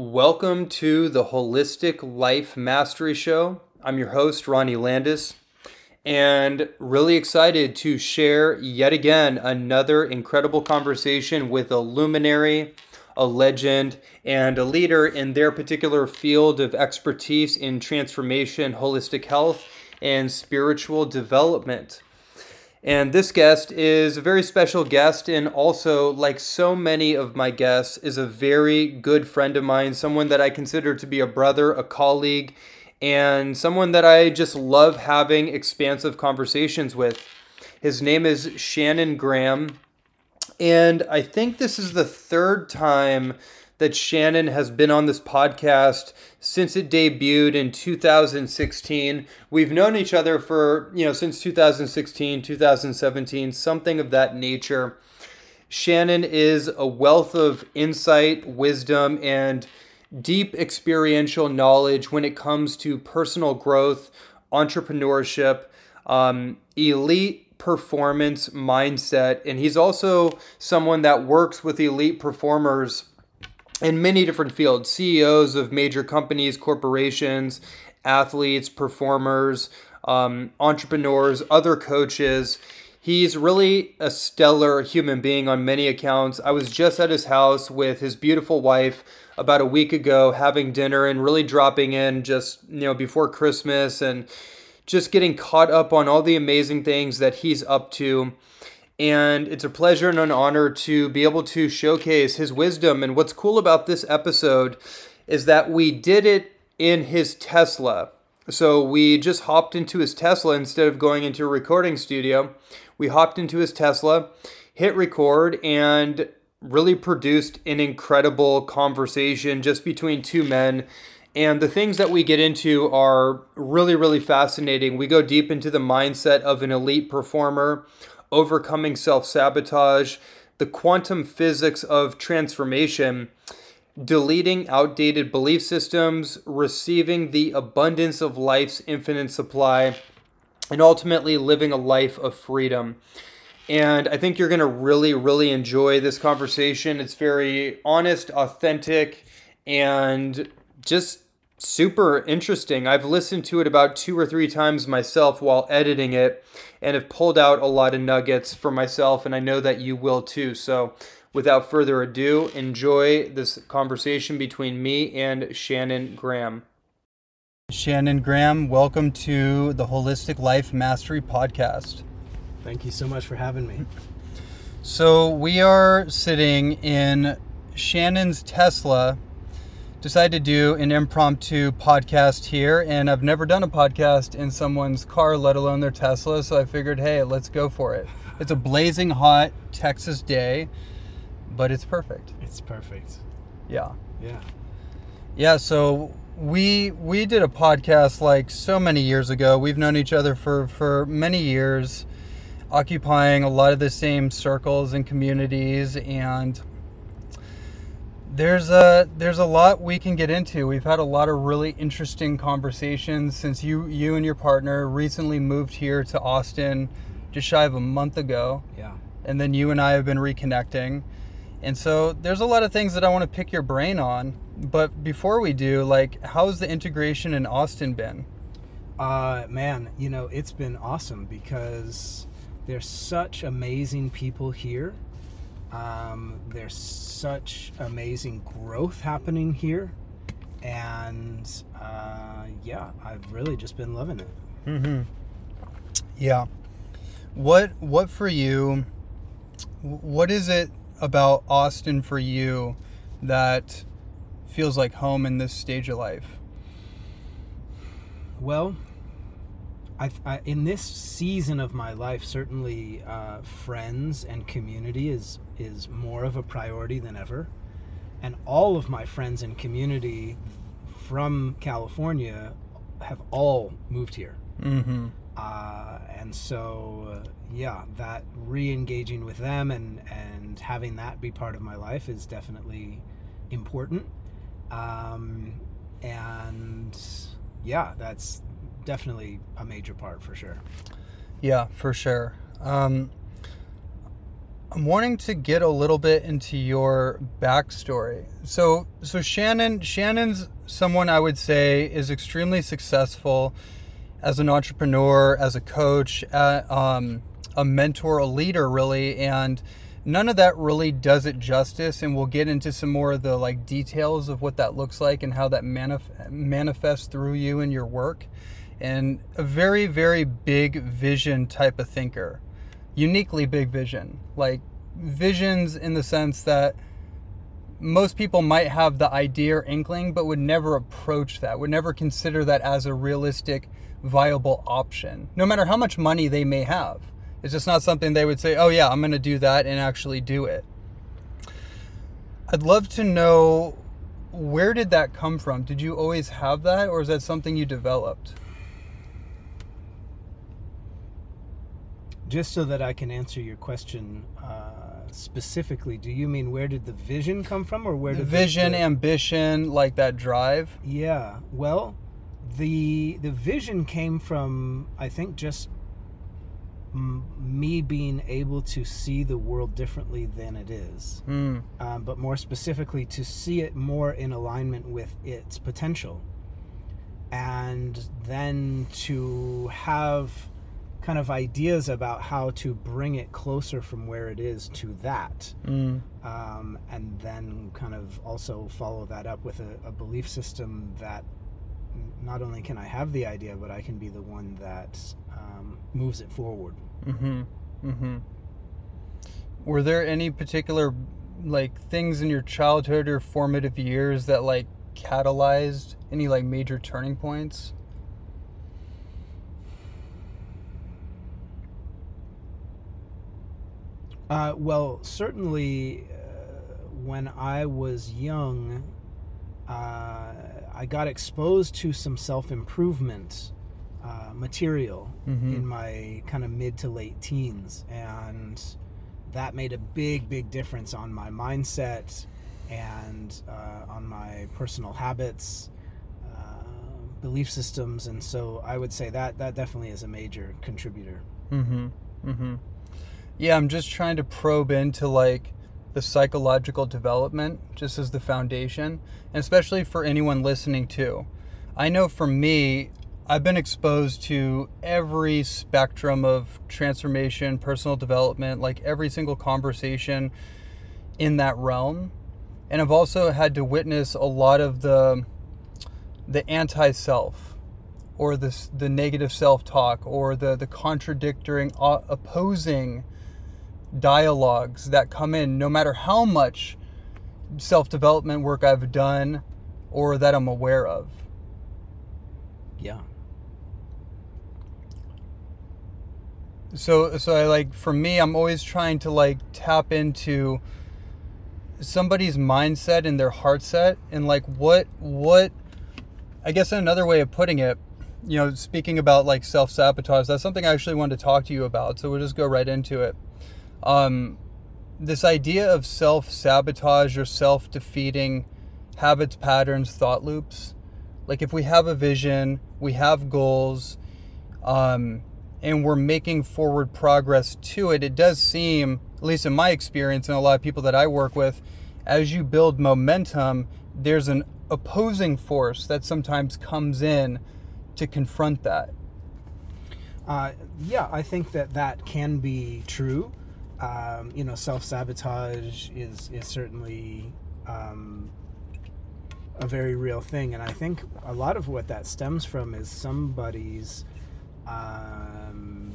Welcome to the Holistic Life Mastery Show. I'm your host, Ronnie Landis, and really excited to share yet again another incredible conversation with a luminary, a legend, and a leader in their particular field of expertise in transformation, holistic health, and spiritual development. And this guest is a very special guest, and also, like so many of my guests, is a very good friend of mine, someone that I consider to be a brother, a colleague, and someone that I just love having expansive conversations with. His name is Shannon Graham, and I think this is the third time that Shannon has been on this podcast since it debuted in 2016. We've known each other for, you know, since 2016, 2017, something of that nature. Shannon is a wealth of insight, wisdom, and deep experiential knowledge when it comes to personal growth, entrepreneurship, um, elite performance mindset. And he's also someone that works with elite performers in many different fields CEOs of major companies, corporations, athletes, performers, um, entrepreneurs, other coaches. He's really a stellar human being on many accounts. I was just at his house with his beautiful wife about a week ago having dinner and really dropping in just, you know, before Christmas and just getting caught up on all the amazing things that he's up to and it's a pleasure and an honor to be able to showcase his wisdom. And what's cool about this episode is that we did it in his Tesla. So we just hopped into his Tesla instead of going into a recording studio. We hopped into his Tesla, hit record, and really produced an incredible conversation just between two men. And the things that we get into are really, really fascinating. We go deep into the mindset of an elite performer, overcoming self sabotage, the quantum physics of transformation, deleting outdated belief systems, receiving the abundance of life's infinite supply, and ultimately living a life of freedom. And I think you're going to really, really enjoy this conversation. It's very honest, authentic, and just super interesting. I've listened to it about two or three times myself while editing it and have pulled out a lot of nuggets for myself, and I know that you will too. So, without further ado, enjoy this conversation between me and Shannon Graham. Shannon Graham, welcome to the Holistic Life Mastery Podcast. Thank you so much for having me. So, we are sitting in Shannon's Tesla decided to do an impromptu podcast here, and I've never done a podcast in someone's car, let alone their Tesla. So I figured, hey, let's go for it. It's a blazing hot Texas day, but it's perfect. It's perfect. Yeah. Yeah. Yeah. So we we did a podcast like so many years ago. We've known each other for for many years, occupying a lot of the same circles and communities and there's a there's a lot we can get into. We've had a lot of really interesting conversations since you you and your partner recently moved here to Austin just shy of a month ago. Yeah. And then you and I have been reconnecting. And so there's a lot of things that I want to pick your brain on. But before we do, like how's the integration in Austin been? Uh man, you know, it's been awesome because there's such amazing people here um, there's such amazing growth happening here, and uh, yeah, I've really just been loving it. Mm-hmm. Yeah. What What for you? What is it about Austin for you that feels like home in this stage of life? Well, I, I, in this season of my life, certainly uh, friends and community is is more of a priority than ever, and all of my friends and community from California have all moved here. Mm-hmm. Uh, and so, uh, yeah, that re-engaging with them and and having that be part of my life is definitely important. Um, and yeah, that's definitely a major part for sure. Yeah, for sure. Um, I'm wanting to get a little bit into your backstory. So, so Shannon, Shannon's someone I would say is extremely successful as an entrepreneur, as a coach, uh, um, a mentor, a leader, really, and none of that really does it justice. And we'll get into some more of the like details of what that looks like and how that manif- manifests through you and your work. And a very, very big vision type of thinker uniquely big vision. Like visions in the sense that most people might have the idea or inkling, but would never approach that, would never consider that as a realistic, viable option, no matter how much money they may have. It's just not something they would say, oh, yeah, I'm going to do that and actually do it. I'd love to know where did that come from? Did you always have that, or is that something you developed? Just so that I can answer your question uh, specifically, do you mean where did the vision come from, or where the did vision, the, ambition, like that drive? Yeah. Well, the the vision came from I think just m- me being able to see the world differently than it is, Mm. um, but more specifically to see it more in alignment with its potential, and then to have kind of ideas about how to bring it closer from where it is to that. Mm. Um, and then kind of also follow that up with a, a belief system that not only can I have the idea, but I can be the one that um, moves it forward. Mm-hmm. Mm-hmm. Were there any particular like things in your childhood or formative years that like catalyzed any like major turning points? Uh, well, certainly uh, when I was young, uh, I got exposed to some self improvement uh, material Mhm. in my kind of mid to late teens. And that made a big, big difference on my mindset and uh, on my personal habits. uh, Belief systems, and so I would say that that definitely is a major contributor. Mm-hmm. Mm-hmm. Yeah, I'm just trying to probe into like the psychological development just as the foundation, and especially for anyone listening too. I know for me, I've been exposed to every spectrum of transformation, personal development, like every single conversation in that realm. And I've also had to witness a lot of the the anti-self or the the negative self-talk or the the contradicting opposing dialogues that come in no matter how much self-development work I've done or that I'm aware of. Yeah. so so I like for me I'm always trying to like tap into somebody's mindset and their heart set and like what what I guess another way of putting it you know speaking about like self-sabotage that's something I actually wanted to talk to you about so we'll just go right into it um this idea of self-sabotage or self-defeating habits patterns thought loops like if we have a vision we have goals um and we're making forward progress to it, it does seem, at least in my experience and a lot of people that I work with, as you build momentum, there's an opposing force that sometimes comes in to confront that. Uh, yeah, I think that that can be true. Um, you know, self sabotage is is certainly um, a very real thing, and I think a lot of what that stems from is somebody's um,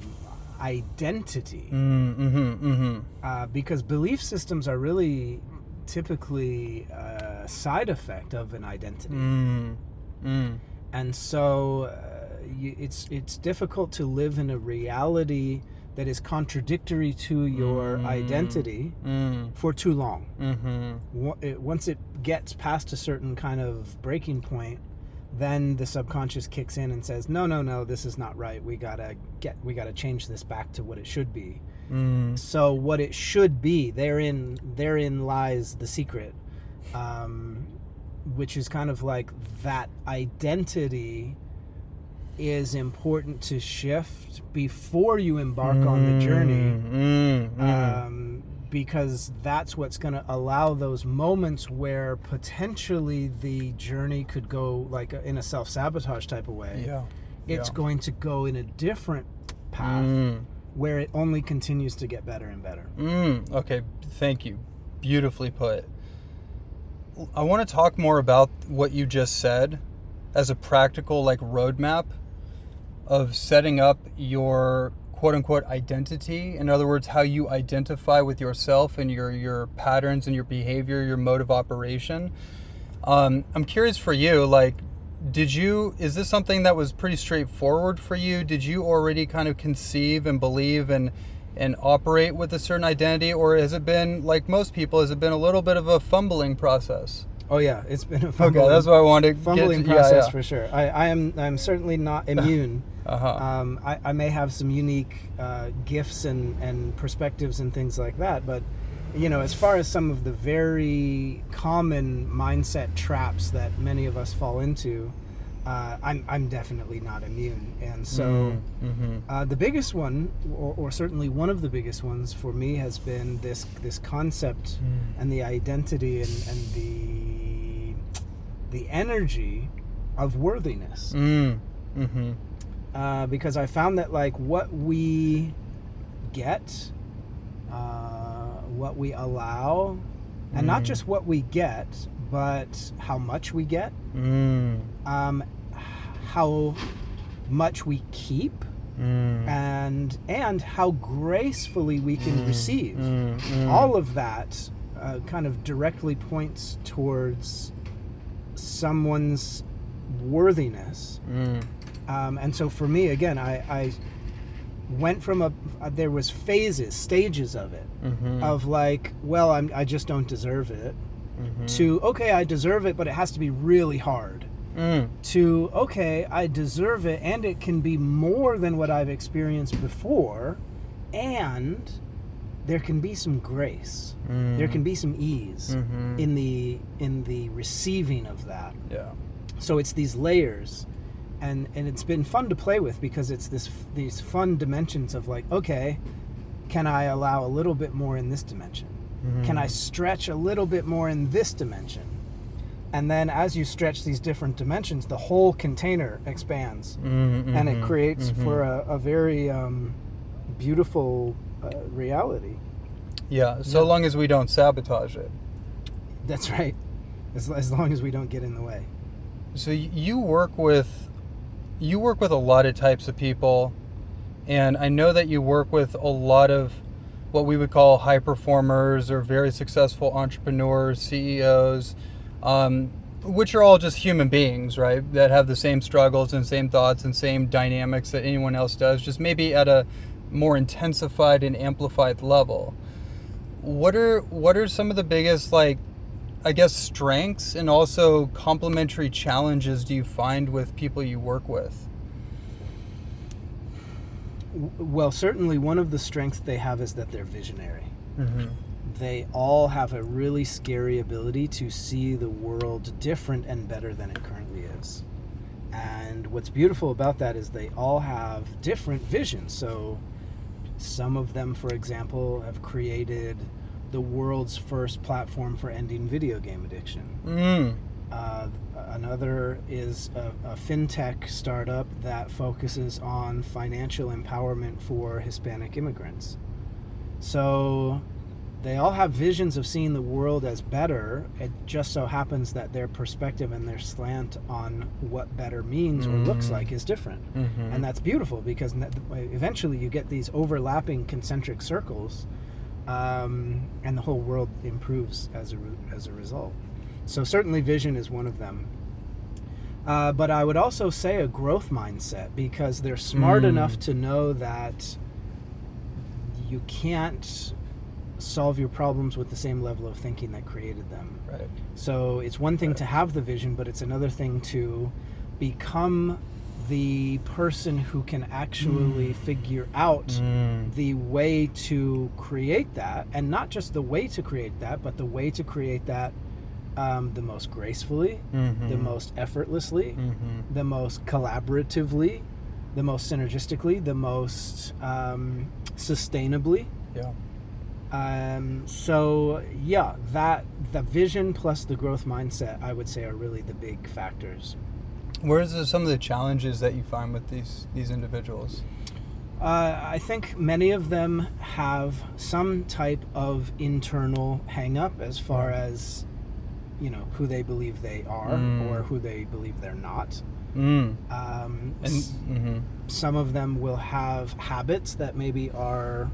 identity, Mm, mm-hmm, mm-hmm. uh, because belief systems are really typically a side effect of an identity. Mm, mm, and so uh, you, it's it's difficult to live in a reality that is contradictory to your Mm. identity mm, for too long. mm-hmm. Once it gets past a certain kind of breaking point, then the subconscious kicks in and says, "No, no, no, this is not right. We gotta get, we gotta change this back to what it should be." Mm, So what it should be, therein therein lies the secret, um, which is kind of like that identity is important to shift before you embark on the journey, mm, mm, um, because that's what's going to allow those moments where potentially the journey could go like in a self-sabotage type of way Yeah. it's yeah. going to go in a different path Mm. where it only continues to get better and better Mm, okay, thank you. Beautifully put. I want to talk more about what you just said as a practical like roadmap of setting up your quote unquote identity. In other words, how you identify with yourself and your your patterns and your behavior, your mode of operation. Um, I'm curious for you, like, did you is this something that was pretty straightforward for you? Did you already kind of conceive and believe and and operate with a certain identity, or has it been like most people? Has it been a little bit of a fumbling process? Oh yeah it's been a Okay, that's what I wanted. to fumbling get to. process Yeah, yeah. for sure I, I am i'm certainly not immune Uh-huh. um, I, I may have some unique uh, gifts and, and perspectives and things like that but you know as far as some of the very common mindset traps that many of us fall into uh, I'm, I'm definitely not immune and so mm-hmm. uh, the biggest one or, or certainly one of the biggest ones for me has been this this concept Mm. and the identity and, and the the energy of worthiness Mm. Mm-hmm. uh, because I found that like what we get, uh, what we allow, and not Mm. just what we get, but how much we get, Mm. um, how much we keep, Mm. and and how gracefully we can receive. Mm. Mm. All of that uh, kind of directly points towards someone's worthiness Mm. um, and so for me again I, I went from a uh, there was phases stages of it Mhm. of like well I'm, i just don't deserve it Mhm. to okay i deserve it but it has to be really hard Mm. to okay i deserve it and it can be more than what i've experienced before and there can be some grace Mm. there can be some ease Mhm. in the in the receiving of that Yeah. so it's these layers and and it's been fun to play with because it's this these fun dimensions of like okay can i allow a little bit more in this dimension can i stretch a little bit more in this dimension and then as you stretch these different dimensions the whole container expands Mm, and it creates mhm. for a, a very um, beautiful uh, reality Yeah, so Yeah. long as we don't sabotage it. that's right as, as long as we don't get in the way So you work with you work with a lot of types of people and I know that you work with a lot of what we would call high performers or very successful entrepreneurs, CEOs, um, which are all just human beings, right? That have the same struggles and same thoughts and same dynamics that anyone else does, just maybe at a more intensified and amplified level. What are what are some of the biggest like I guess strengths and also complementary challenges do you find with people you work with? Well certainly one of the strengths they have is that they're visionary Mm-hmm. they all have a really scary ability to see the world different and better than it currently is. And what's beautiful about that is they all have different visions. So, some of them, for example, have created the world's first platform for ending video game addiction. Mm. Uh, another is a, a fintech startup that focuses on financial empowerment for Hispanic immigrants. So they all have visions of seeing the world as better. It just so happens that their perspective and their slant on what better means or looks Mhm. like is different. Mhm. And that's beautiful because eventually you get these overlapping concentric circles, um, and the whole world improves as a, re- as a result. So, certainly, vision is one of them. Uh, but I would also say a growth mindset because they're smart Mm. enough to know that you can't solve your problems with the same level of thinking that created them. Right. So it's one thing to have the vision, but it's another thing to become the person who can actually figure out Mm. the way to create that, and not just the way to create that, but the way to create that um, the most gracefully, Mhm. the most effortlessly, Mhm. the most collaboratively, the most synergistically, the most um, sustainably. Yeah. Um, so yeah, that the vision plus the growth mindset, I would say, are really the big factors. Where is the, some of the challenges that you find with these these individuals? Uh, I think many of them have some type of internal hang up as far as you know who they believe they are Mm. or who they believe they're not. Mm. Um, And s- mhm. some of them will have habits that maybe are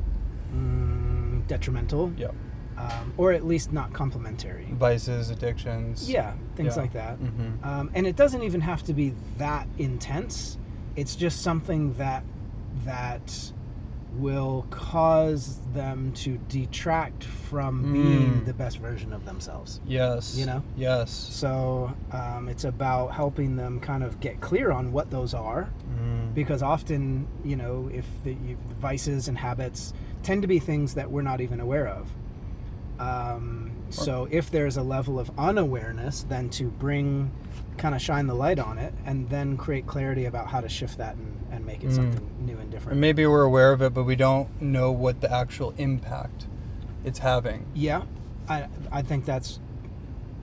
mm, detrimental yeah, um, or at least not complementary. vices, addictions. Yeah, things Yeah. like that. hmm Um, and it doesn't even have to be that intense. It's just something that that will cause them to detract from being Mm. the best version of themselves. Yes. You know? Yes. So um, it's about helping them kind of get clear on what those are, Mm. because often, you know, if the you, vices and habits tend to be things that we're not even aware of. Um, so if there's a level of unawareness, then to bring, kind of shine the light on it, and then create clarity about how to shift that and, and make it Mm. something new and different. maybe we're aware of it, but we don't know what the actual impact it's having. Yeah, I I think that's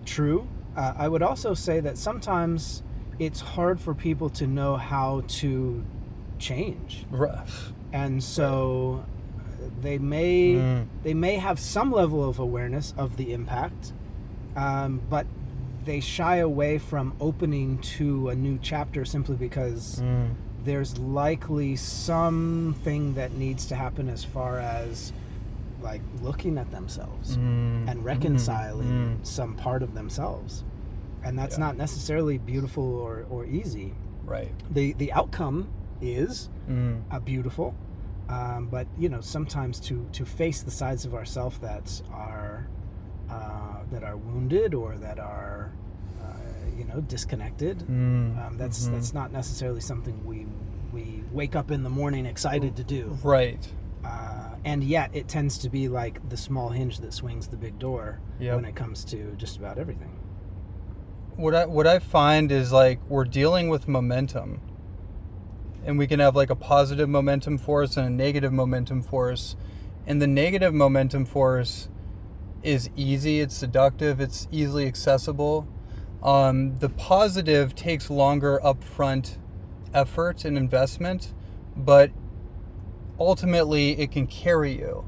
true. Uh, I would also say that sometimes it's hard for people to know how to change, Rough. and so they may Mm. they may have some level of awareness of the impact, um, but they shy away from opening to a new chapter simply because Mm. there's likely something that needs to happen as far as like looking at themselves Mm. and reconciling Mm. some part of themselves and that's Yeah. not necessarily beautiful or, or easy Right. the the outcome is Mm. uh, beautiful um, but you know sometimes to to face the sides of ourself that are uh, that are wounded or that are uh, you know disconnected Mm. um, that's Mhm. that's not necessarily something we we wake up in the morning excited to do Right. uh, and yet it tends to be like the small hinge that swings the big door Yep. when it comes to just about everything what I what I find is like we're dealing with momentum. And we can have like a positive momentum force and a negative momentum force. And the negative momentum force is easy, it's seductive, it's easily accessible. Um, the positive takes longer upfront effort and investment, but ultimately it can carry you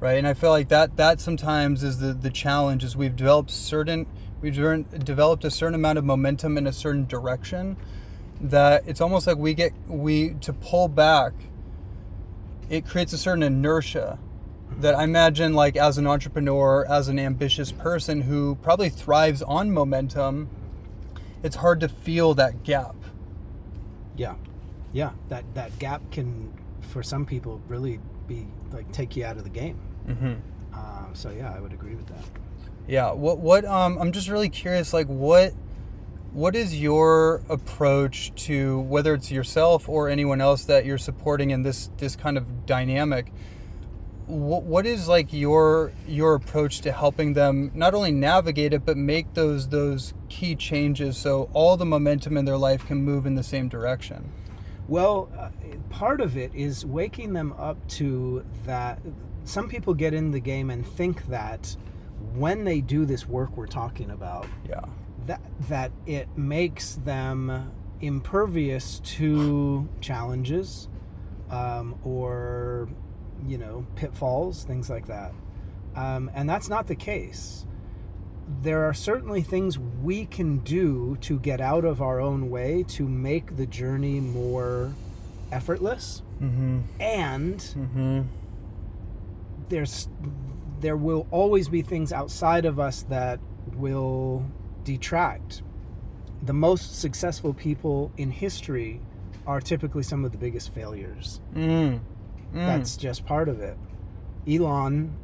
right and i feel like that that sometimes is the the challenge is we've developed certain we've developed a certain amount of momentum in a certain direction that it's almost like we get we to pull back it creates a certain inertia that i imagine like as an entrepreneur as an ambitious person who probably thrives on momentum it's hard to feel that gap yeah yeah that that gap can for some people really be like take you out of the game mm-hmm. uh, so yeah i would agree with that Yeah. What? What? Um. I'm just really curious. Like, what? What is your approach to whether it's yourself or anyone else that you're supporting in this this kind of dynamic? What, what is like your your approach to helping them not only navigate it but make those those key changes so all the momentum in their life can move in the same direction? Well, uh, part of it is waking them up to that. Some people get in the game and think that when they do this work we're talking about, Yeah. That that it makes them impervious to challenges um, or you know pitfalls, things like that. Um, and that's not the case. There are certainly things we can do to get out of our own way to make the journey more effortless. Mm-hmm. And Mm-hmm. there's there will always be things outside of us that will detract. The most successful people in history are typically some of the biggest failures. Mm. Mm. That's just part of it. Elon,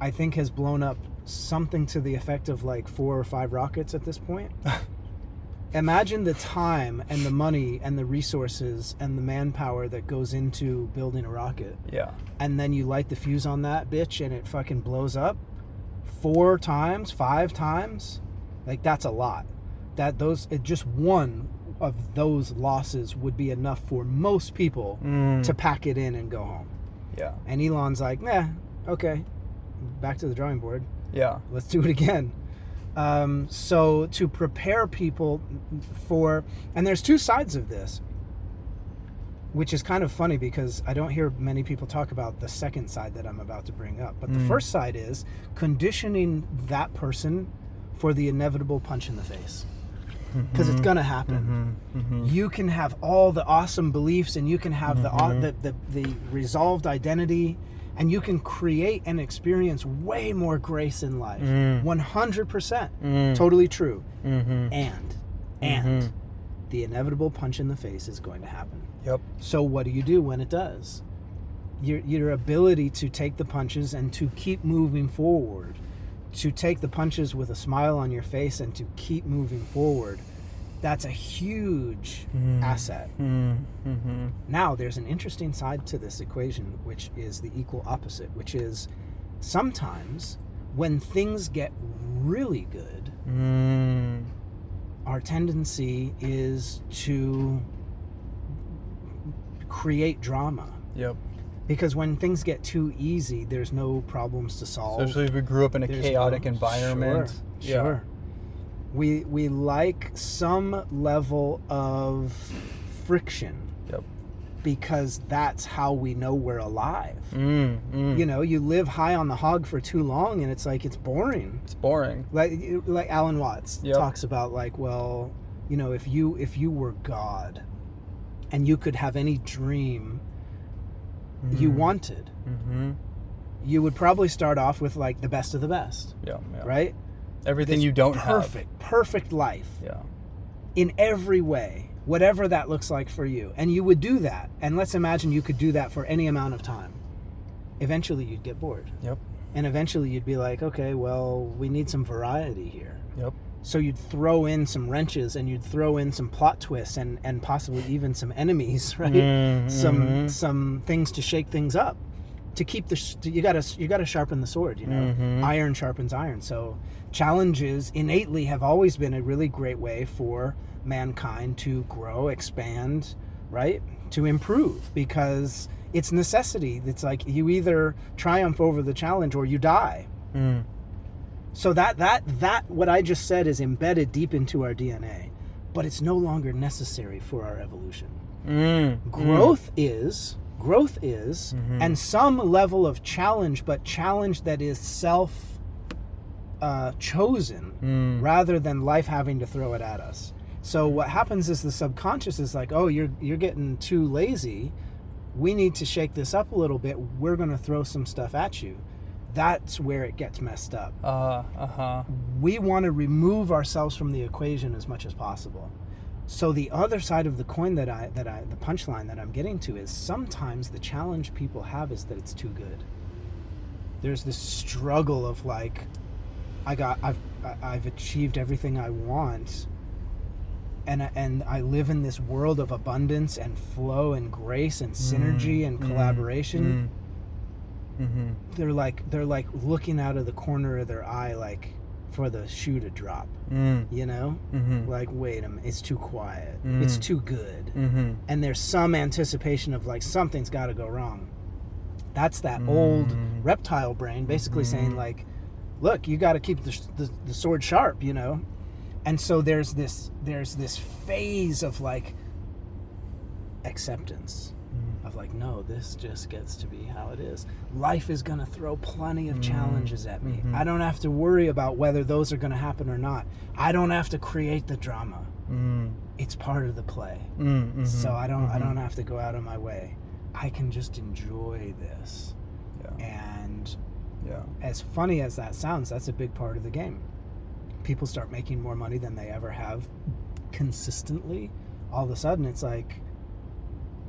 I think, has blown up something to the effect of like four or five rockets at this point. Imagine the time and the money and the resources and the manpower that goes into building a rocket. yeah. And then you light the fuse on that bitch and it fucking blows up four times, five times. Like that's a lot. That those it just one of those losses would be enough for most people Mm. to pack it in and go home. yeah. And Elon's like, nah, okay. back to the drawing board. Yeah. Let's do it again. Um, so to prepare people for, and there's two sides of this, which is kind of funny because I don't hear many people talk about the second side that I'm about to bring up. But the Mm. first side is conditioning that person for the inevitable punch in the face because it's gonna happen. Mm-hmm. You can have all the awesome beliefs, and you can have Mhm. the, the the the resolved identity, and you can create and experience way more grace in life. Mm. One hundred percent, Mm. totally true. Mm-hmm. And and Mhm. the inevitable punch in the face is going to happen. Yep. So what do you do when it does? Your your ability to take the punches and to keep moving forward, to take the punches with a smile on your face and to keep moving forward. That's a huge Mm. asset. Mm-hmm. Now, there's an interesting side to this equation, which is the equal opposite, which is sometimes when things get really good, Mm. our tendency is to create drama. Yep. Because when things get too easy, there's no problems to solve. Especially if we grew up in a There's chaotic no- environment. Sure, Yeah. sure. We we like some level of friction Yep. because that's how we know we're alive. Mm, mm. You know, you live high on the hog for too long, and it's like it's boring. it's boring. Like like Alan Watts Yep. talks about, like, well, you know, if you if you were God, and you could have any dream you Mm. wanted, Mm-hmm. you would probably start off with like the best of the best, Yeah, yeah. right? Everything This you don't have. perfect, perfect life Yeah. in every way, whatever that looks like for you. And you would do that. And let's imagine you could do that for any amount of time. Eventually you'd get bored. Yep. And eventually you'd be like, okay, well, we need some variety here. Yep. So you'd throw in some wrenches and you'd throw in some plot twists and, and possibly even some enemies, right? Mm, Some some things to shake things up. To keep the sh- you gotta you gotta sharpen the sword, you know. Mhm. Iron sharpens iron. So challenges innately have always been a really great way for mankind to grow, expand, right? To improve because it's necessity. It's like you either triumph over the challenge or you die. Mm. So that that that what I just said is embedded deep into our DNA, but it's no longer necessary for our evolution. Mm. Growth is growth is Mhm. and some level of challenge, but challenge that is self uh, chosen Mm. rather than life having to throw it at us. So what happens is the subconscious is like, oh, you're you're getting too lazy. We need to shake this up a little bit. We're going to throw some stuff at you. That's where it gets messed up Uh, uh-huh. we want to remove ourselves from the equation as much as possible. So the other side of the coin that I that I the punchline that I'm getting to is sometimes the challenge people have is that it's too good. There's this struggle of like I got I've I've achieved everything I want and and I live in this world of abundance and flow and grace and synergy and Mm. collaboration Mm. Mm-hmm. they're like they're like looking out of the corner of their eye like for the shoe to drop Mm. you know Mm-hmm. like wait a minute it's too quiet it's Mm. too good Mm-hmm. and there's some anticipation of like something's got to go wrong that's that old Mm. reptile brain basically saying Mhm. like look you got to keep the, the, the sword sharp you know and so there's this there's this phase of like acceptance no this just gets to be how it is life is going to throw plenty of Mm, challenges at me mhm. i don't have to worry about whether those are going to happen or not i don't have to create the drama Mm. it's part of the play Mm. Mhm. so i don't i Mhm. don't have to go out of my way i can just enjoy this Yeah. and Yeah. as funny as that sounds that's a big part of the game people start making more money than they ever have consistently all of a sudden it's like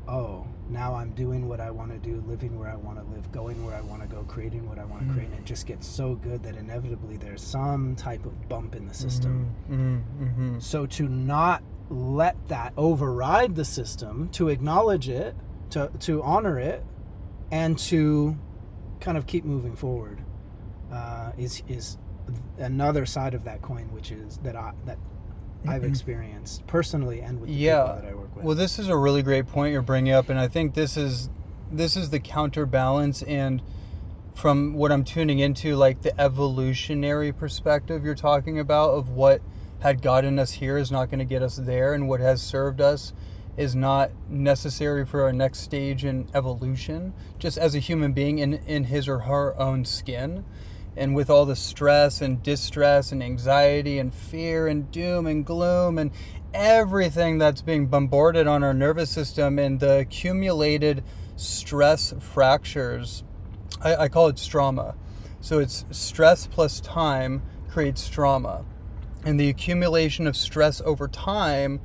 oh now i'm doing what i want to do living where i want to live going where i want to go creating what i want to Mm. create and it just gets so good that inevitably there's some type of bump in the system Mm. Mm. so to not let that override the system to acknowledge it to, to honor it and to kind of keep moving forward uh, is is another side of that coin which is that I that I've mm-hmm. experienced personally and with the Yeah. people that I work with. Well, this is a really great point you're bringing up, and I think this is this is the counterbalance. And from what I'm tuning into, like the evolutionary perspective you're talking about of what had gotten us here is not going to get us there, and what has served us is not necessary for our next stage in evolution, just as a human being in, in his or her own skin. And with all the stress and distress and anxiety and fear and doom and gloom and everything that's being bombarded on our nervous system and the accumulated stress fractures, I, I call it stroma. So it's stress plus time creates trauma. And the accumulation of stress over time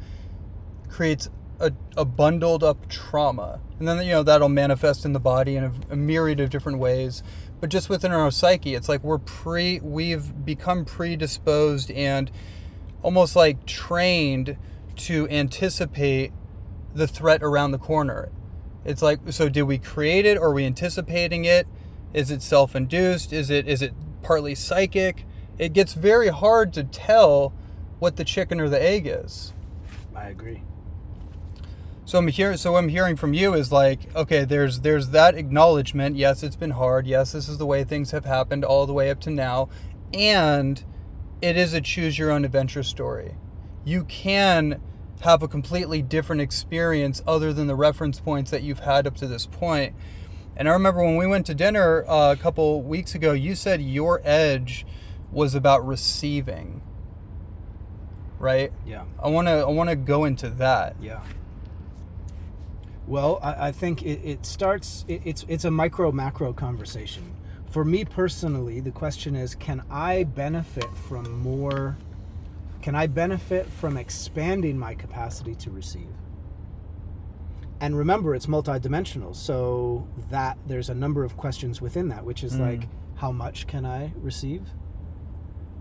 creates a, a bundled up trauma. And then, you know, that'll manifest in the body in a, a myriad of different ways. But just within our psyche, it's like we're pre, we've become predisposed and almost like trained to anticipate the threat around the corner. It's like, so did we create it? Or are we anticipating it? Is it self-induced? Is it is it partly psychic? It gets very hard to tell what the chicken or the egg is. I agree. So I'm here. So what I'm hearing from you is like, okay, there's there's that acknowledgement. Yes, it's been hard. Yes, this is the way things have happened all the way up to now, and it is a choose your own adventure story. You can have a completely different experience other than the reference points that you've had up to this point. And I remember when we went to dinner uh, a couple weeks ago, you said your edge was about receiving. Right? Yeah. I want to I want to go into that. Yeah. Well, I, I think it, it starts. It, it's it's a micro macro conversation. For me personally, the question is: Can I benefit from more? Can I benefit from expanding my capacity to receive? And remember, it's multidimensional, so that there's a number of questions within that, which is Mm. like, how much can I receive?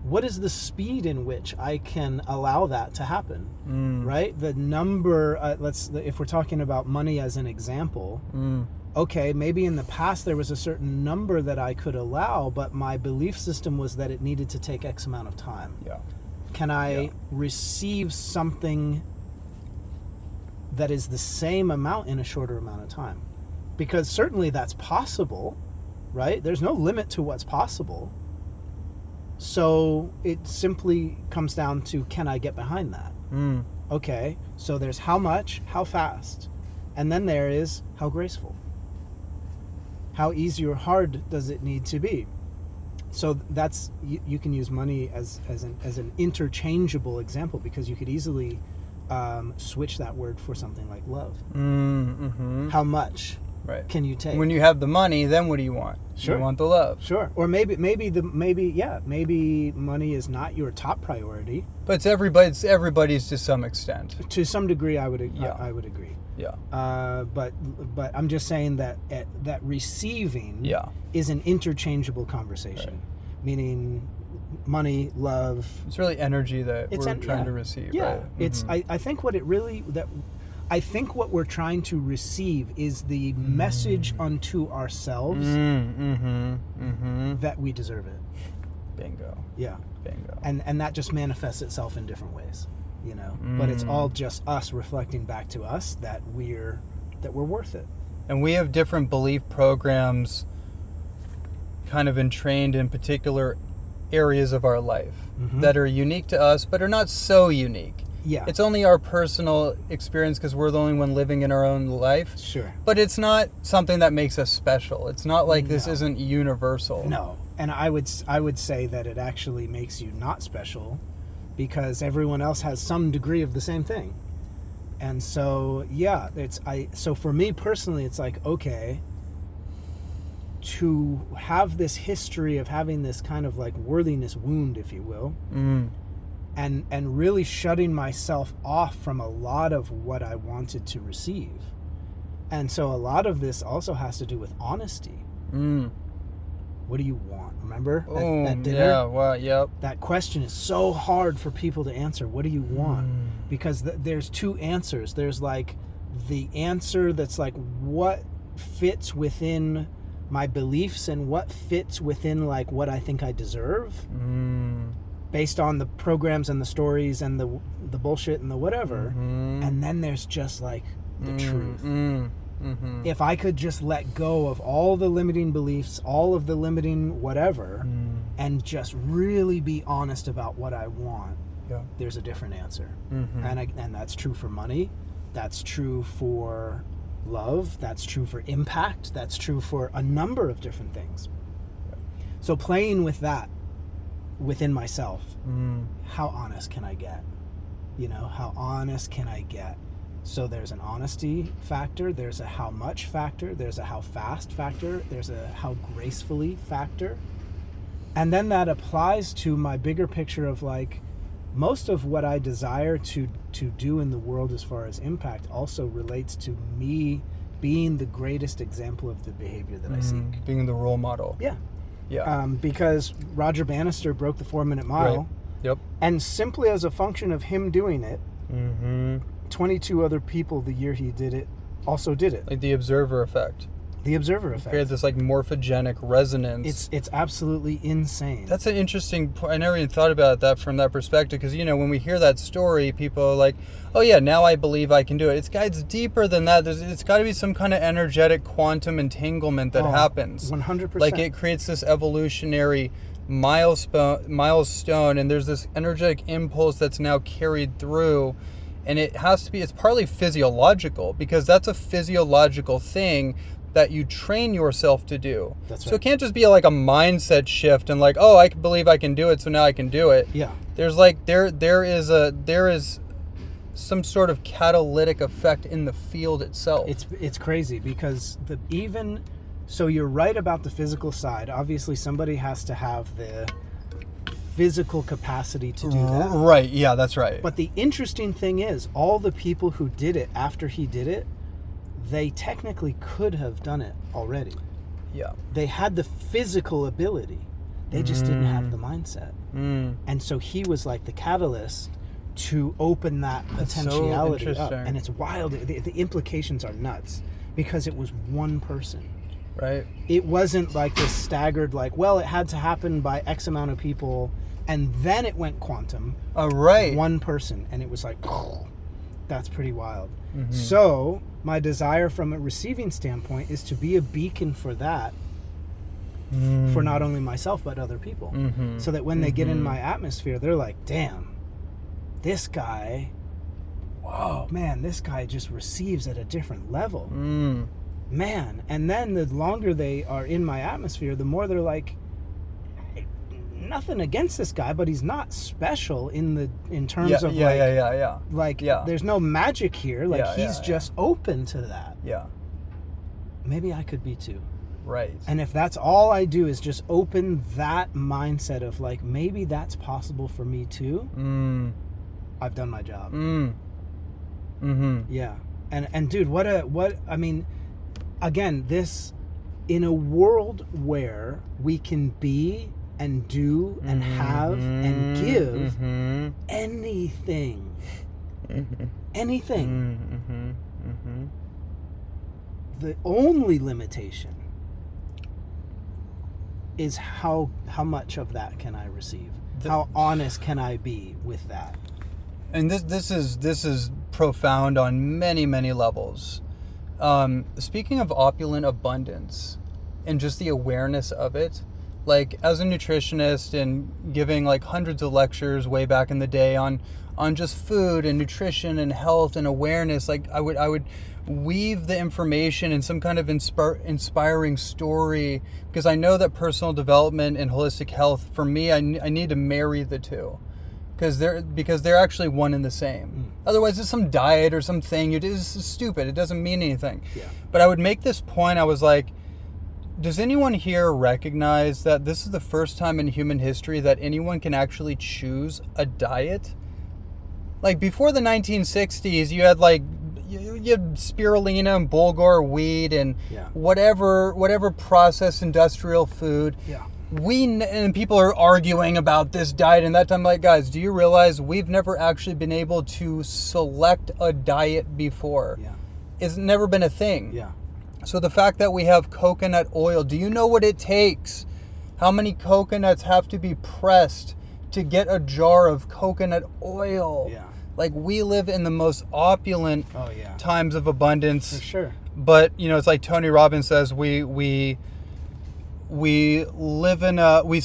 What is the speed in which I can allow that to happen? Mm. right the number uh, let's if we're talking about money as an example Mm. okay maybe in the past there was a certain number that i could allow but my belief system was that it needed to take x amount of time Yeah. can i Yeah. receive something that is the same amount in a shorter amount of time because certainly that's possible right there's no limit to what's possible so it simply comes down to can i get behind that Mm. Okay, so there's how much, how fast, and then there is how graceful. How easy or hard does it need to be? So that's you, you can use money as as an as an interchangeable example because you could easily um, switch that word for something like love. Mm. Mm-hmm. How much Right. can you take? When you have the money, then what do you want? Sure. You want the love. sure, or maybe maybe the maybe yeah maybe money is not your top priority. But it's everybody. It's everybody's to some extent. To some degree, I would ag- Yeah. I, I would agree. Yeah. Uh, but but I'm just saying that eh, that receiving Yeah. is an interchangeable conversation, meaning money, love. It's really energy that It's we're en- trying yeah. to receive. Yeah, Right? it's Mhm. I, I think what it really that I think what we're trying to receive is the message unto ourselves Mm, mm-hmm. Mm-hmm. that we deserve it. Bingo. Yeah, Bingo. and and that just manifests itself in different ways, you know. But it's Mm. all just us reflecting back to us that we're that we're worth it. and we have different belief programs kind of entrained in particular areas of our life Mhm. that are unique to us but are not so unique Yeah, it's only our personal experience because we're the only one living in our own life. Sure. but it's not something that makes us special. It's not like this isn't universal. No, and I would I would say that it actually makes you not special because everyone else has some degree of the same thing. And so yeah, it's I so for me personally it's like okay to have this history of having this kind of like worthiness wound if you will mm, and and really shutting myself off from a lot of what I wanted to receive. And so a lot of this also has to do with honesty. mm. What do you want? Remember that, Boom. that dinner? yeah well yep that question is so hard for people to answer. What do you want? Mm. Because th- there's two answers. There's like the answer that's like what fits within my beliefs and what fits within like what I think I deserve Mm. Based on the programs and the stories and the the bullshit and the whatever. Mhm. And then there's just like the Mm, truth. mm, Mm-hmm. If I could just let go of all the limiting beliefs, all of the limiting whatever, Mm. and just really be honest about what I want, Yeah. there's a different answer. Mhm. And I, and that's true for money. That's true for love. That's true for impact. That's true for a number of different things. So playing with that within myself, Mm. how honest can I get? You know, how honest can I get? So there's an honesty factor, there's a how much factor, there's a how fast factor, there's a how gracefully factor. And then that applies to my bigger picture of like most of what I desire to to do in the world as far as impact also relates to me being the greatest example of the behavior that I seek. Mm. Being the role model. Yeah. Yeah. Um, because Roger Bannister broke the four minute mile. Right. Yep. And simply as a function of him doing it, Mm-hmm. 22 other people the year he did it also did it. Like the observer effect. The observer effect. Create this like morphogenic resonance. It's it's absolutely insane. That's an interesting point. I never even thought about that from that perspective because, you know, when we hear that story, people are like, oh, yeah, now I believe I can do it. It's, it's deeper than that. There's, it's got to be some kind of energetic quantum entanglement that Oh, happens. 100%. Like it creates this evolutionary milestone, milestone, and there's this energetic impulse that's now carried through. And it has to be, it's partly physiological because that's a physiological thing that you train yourself to do. That's right. So it can't just be like a mindset shift and like, oh, I can believe I can do it, so now I can do it. yeah. There's like there there is a there is some sort of catalytic effect in the field itself. It's it's crazy because the even so you're right about the physical side. Obviously somebody has to have the physical capacity to do that. right. Yeah, that's right. But the interesting thing is all the people who did it after he did it, they technically could have done it already. yeah. They had the physical ability. They just didn't have the mindset. Mm. And so he was like the catalyst to open that That's so potentiality up. interesting. And it's wild. The, the implications are nuts because it was one person. Right. It wasn't like this staggered, like, well, it had to happen by X amount of people, and then it went quantum. Uh, right. One person, and it was like, that's pretty wild. Mm-hmm. So, my desire from a receiving standpoint is to be a beacon for that Mm. for not only myself but other people. Mhm. So that when they get in Mhm. my atmosphere, they're like, damn, this guy, whoa, man, this guy just receives at a different level. Mm. Man. And then the longer they are in my atmosphere, the more they're like, nothing against this guy, but he's not special in the in terms Yeah, of yeah, like yeah, yeah, yeah, like Yeah. there's no magic here. Like Yeah, he's yeah, just open to that. yeah. Maybe I could be too. Right. And if that's all I do is just open that mindset of like maybe that's possible for me too, Mm. I've done my job. Mm. Mm-hmm. Yeah. And and dude, what a what I mean again, this in a world where we can be and do and have and give Mm-hmm. anything. Mm-hmm. Anything. Mm-hmm. Mm-hmm. The only limitation is how how much of that can I receive? The- how honest can I be with that? and this this is this is profound on many many levels. Um, speaking of opulent abundance and just the awareness of it, like as a nutritionist and giving like hundreds of lectures way back in the day on on just food and nutrition and health and awareness, like I would I would weave the information in some kind of inspire, inspiring story because I know that personal development and holistic health for me I, I need to marry the two because they're because they're actually one and the same. Hmm. Otherwise, it's some diet or something you do is stupid. It doesn't mean anything. Yeah. But I would make this point. I was like, does anyone here recognize that this is the first time in human history that anyone can actually choose a diet? Like before the 1960s, you had like you, you had spirulina and bulgur wheat and Yeah. whatever whatever processed industrial food Yeah. we and people are arguing about this diet and that time like guys do you realize we've never actually been able to select a diet before Yeah. it's never been a thing Yeah. So the fact that we have coconut oil do you know what it takes how many coconuts have to be pressed to get a jar of coconut oil Yeah. Like we live in the most opulent Oh yeah. times of abundance For sure. but you know it's like tony robbins says we we we live in a we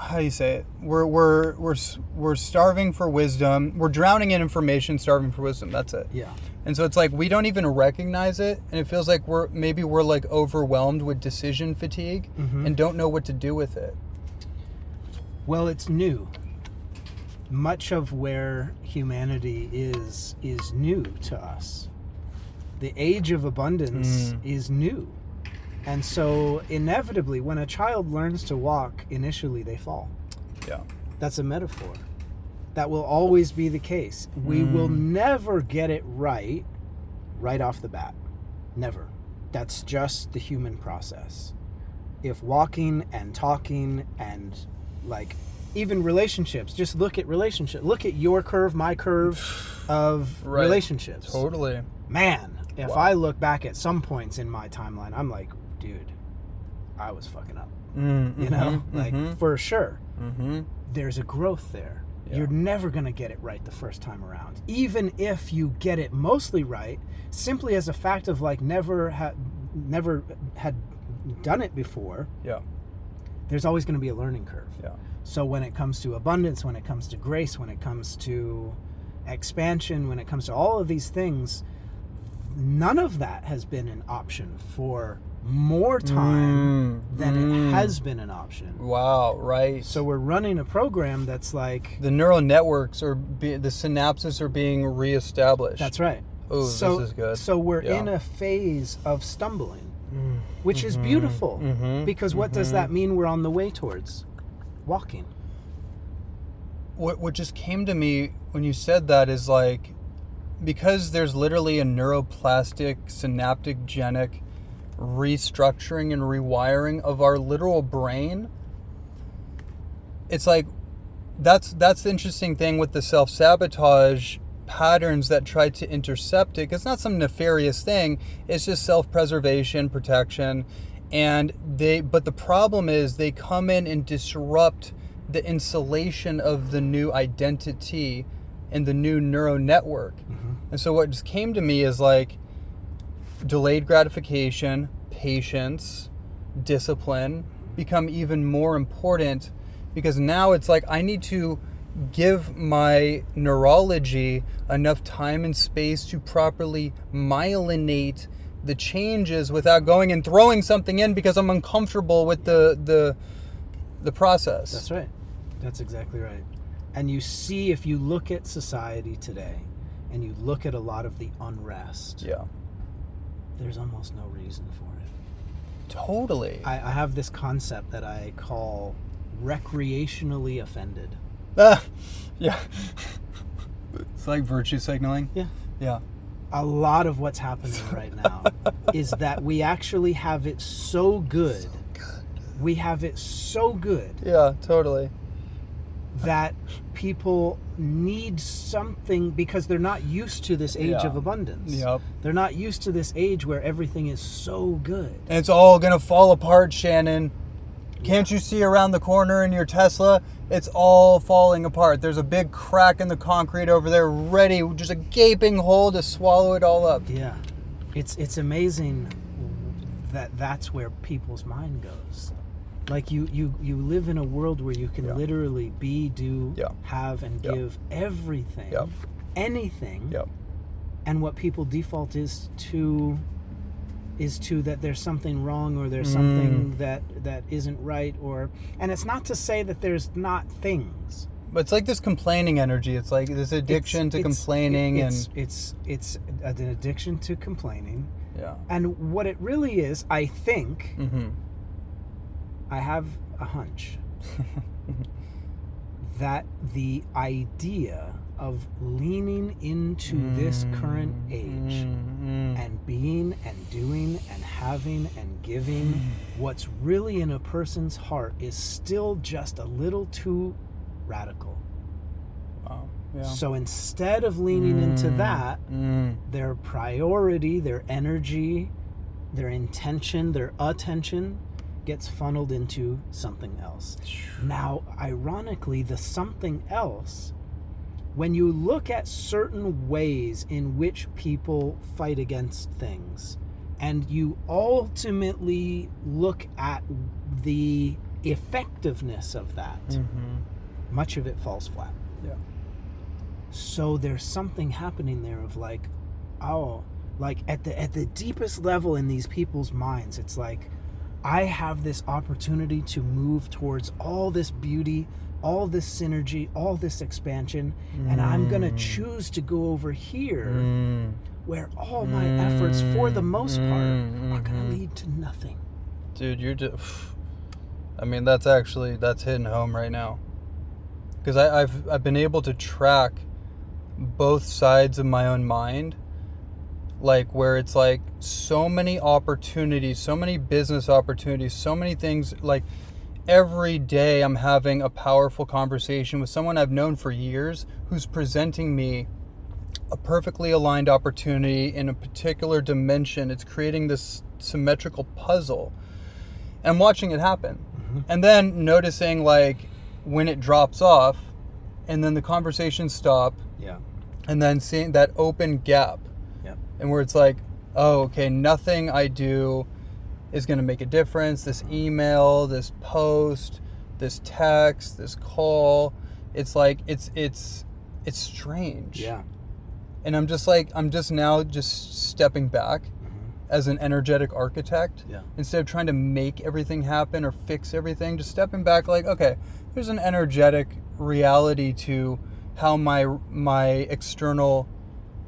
how do you say it we're we're we're we're starving for wisdom we're drowning in information starving for wisdom that's it Yeah. And so it's like we don't even recognize it and it feels like we're maybe we're like overwhelmed with decision fatigue Mhm. and don't know what to do with it Well, it's new. Much of where humanity is is new to us. The age of abundance Mm. is new. And so inevitably when a child learns to walk, initially they fall. yeah That's a metaphor. That will always be the case. We will Mm. never get it right right off the bat. Never. That's just the human process. If walking and talking and like even relationships, just look at relationship. Look at your curve, my curve of Right. relationships. totally Man, if Wow. I look back at some points in my timeline, I'm like, dude, I was fucking up. mm, You know? mhm, Like mhm, for sure mhm. there's a growth there. Yeah. You're never going to get it right the first time around. Even if you get it mostly right, simply as a fact of like never had never had done it before, yeah there's always going to be a learning curve. yeah So when it comes to abundance, when it comes to grace, when it comes to expansion, when it comes to all of these things, none of that has been an option for more time Mm, than mm. it has been an option. wow right So we're running a program that's like the neural networks are be, the synapses are being reestablished. That's right. Oh, so, this is good. So we're Yeah. in a phase of stumbling, which is beautiful. mhm, Because what does that mean we're on the way towards? Walking. What what just came to me when you said that is like because there's literally a neuroplastic synaptic genic restructuring and rewiring of our literal brain. It's like that's that's the interesting thing with the self-sabotage patterns that try to intercept it it's not some nefarious thing it's just self-preservation protection and they but the problem is they come in and disrupt the insulation of the new identity and the new neural network mm-hmm. and so what just came to me is like delayed gratification patience discipline become even more important because now it's like I need to give my neurology enough time and space to properly myelinate the changes without going and throwing something in because I'm uncomfortable with the the the process. That's right. That's exactly right. And you see, if you look at society today and you look at a lot of the unrest, Yeah. There's almost no reason for it. Totally. I, I have this concept that I call recreationally offended. Ah, yeah. it's like virtue signaling. Yeah. Yeah. a lot of what's happening right now is that we actually have it so good. We have it so good Yeah, totally. That people need something because they're not used to this age Yeah. of abundance. Yep. They're not used to this age where everything is so good. And it's all gonna fall apart, Shannon. Can't you see around the corner in your Tesla? It's all falling apart. There's a big crack in the concrete over there, ready, just a gaping hole to swallow it all up. Yeah. It's it's amazing that that's where people's mind goes. Like you you you live in a world where you can Yeah. literally be, do, Yeah. have and Yeah. give everything. Yep. Anything. Yep. and what people default is to is to that there's something wrong or there's something Mm. that that isn't right or and it's not to say that there's not things But it's like this complaining energy. It's like this addiction It's- to it's- complaining it's, it's it's an addiction to complaining yeah. and what it really is i think Mm-hmm. I have a hunch that the idea of leaning into this current age Mm-hmm. and being and doing and having and giving what's really in a person's heart is still just a little too radical. Wow. Yeah. So instead of leaning into Mm, that, mm, their priority, their energy, their intention, their attention gets funneled into something else. Now, ironically, the something else when you look at certain ways in which people fight against things and you ultimately look at the effectiveness of that Mm-hmm. much of it falls flat Yeah. so there's something happening there of like oh like at the at the deepest level in these people's minds it's like i have this opportunity to move towards all this beauty all this synergy all this expansion and i'm going to Mm. choose to go over here Mm. where all my efforts for the most part Mm, are going mhm. to lead to nothing Dude, you're just. I mean, that's actually that's hitting home right now. Because I've I've been able to track both sides of my own mind, like where it's like so many opportunities, so many business opportunities, so many things. Like every day, I'm having a powerful conversation with someone I've known for years who's presenting me a perfectly aligned opportunity in a particular dimension. It's creating this symmetrical puzzle. And watching it happen. Mhm. And then noticing like when it drops off and then the conversations stop yeah and then seeing that open gap. And where it's like, oh, okay, nothing I do is going to make a difference. This email, this post, this text, this call, it's like it's it's it's strange yeah and i'm just like i'm just now just stepping back Mhm. as an energetic architect yeah instead of trying to make everything happen or fix everything just stepping back like okay there's an energetic reality to how my my external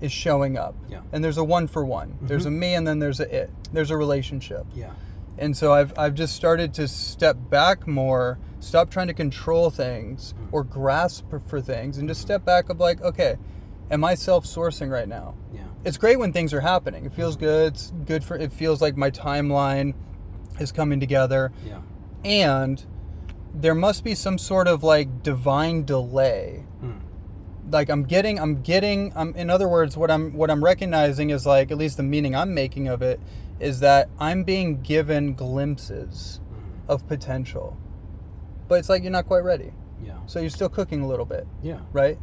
is showing up. Yeah. and there's a one for one. There's a me and then there's a it. There's a relationship. Yeah. And so I've, I've just started to step back more stop trying to control things Mm. or grasp for things and just step back of like okay am i self-sourcing right now? Yeah. It's great when things are happening. It feels good. It's good for it feels like my timeline is coming together. Yeah. And there must be some sort of like divine delay. Like i'm getting i'm getting i'm in other words what i'm what i'm recognizing is like at least the meaning i'm making of it is that i'm being given glimpses of potential. But it's like you're not quite ready. Yeah. So you're still cooking a little bit. Yeah. Right?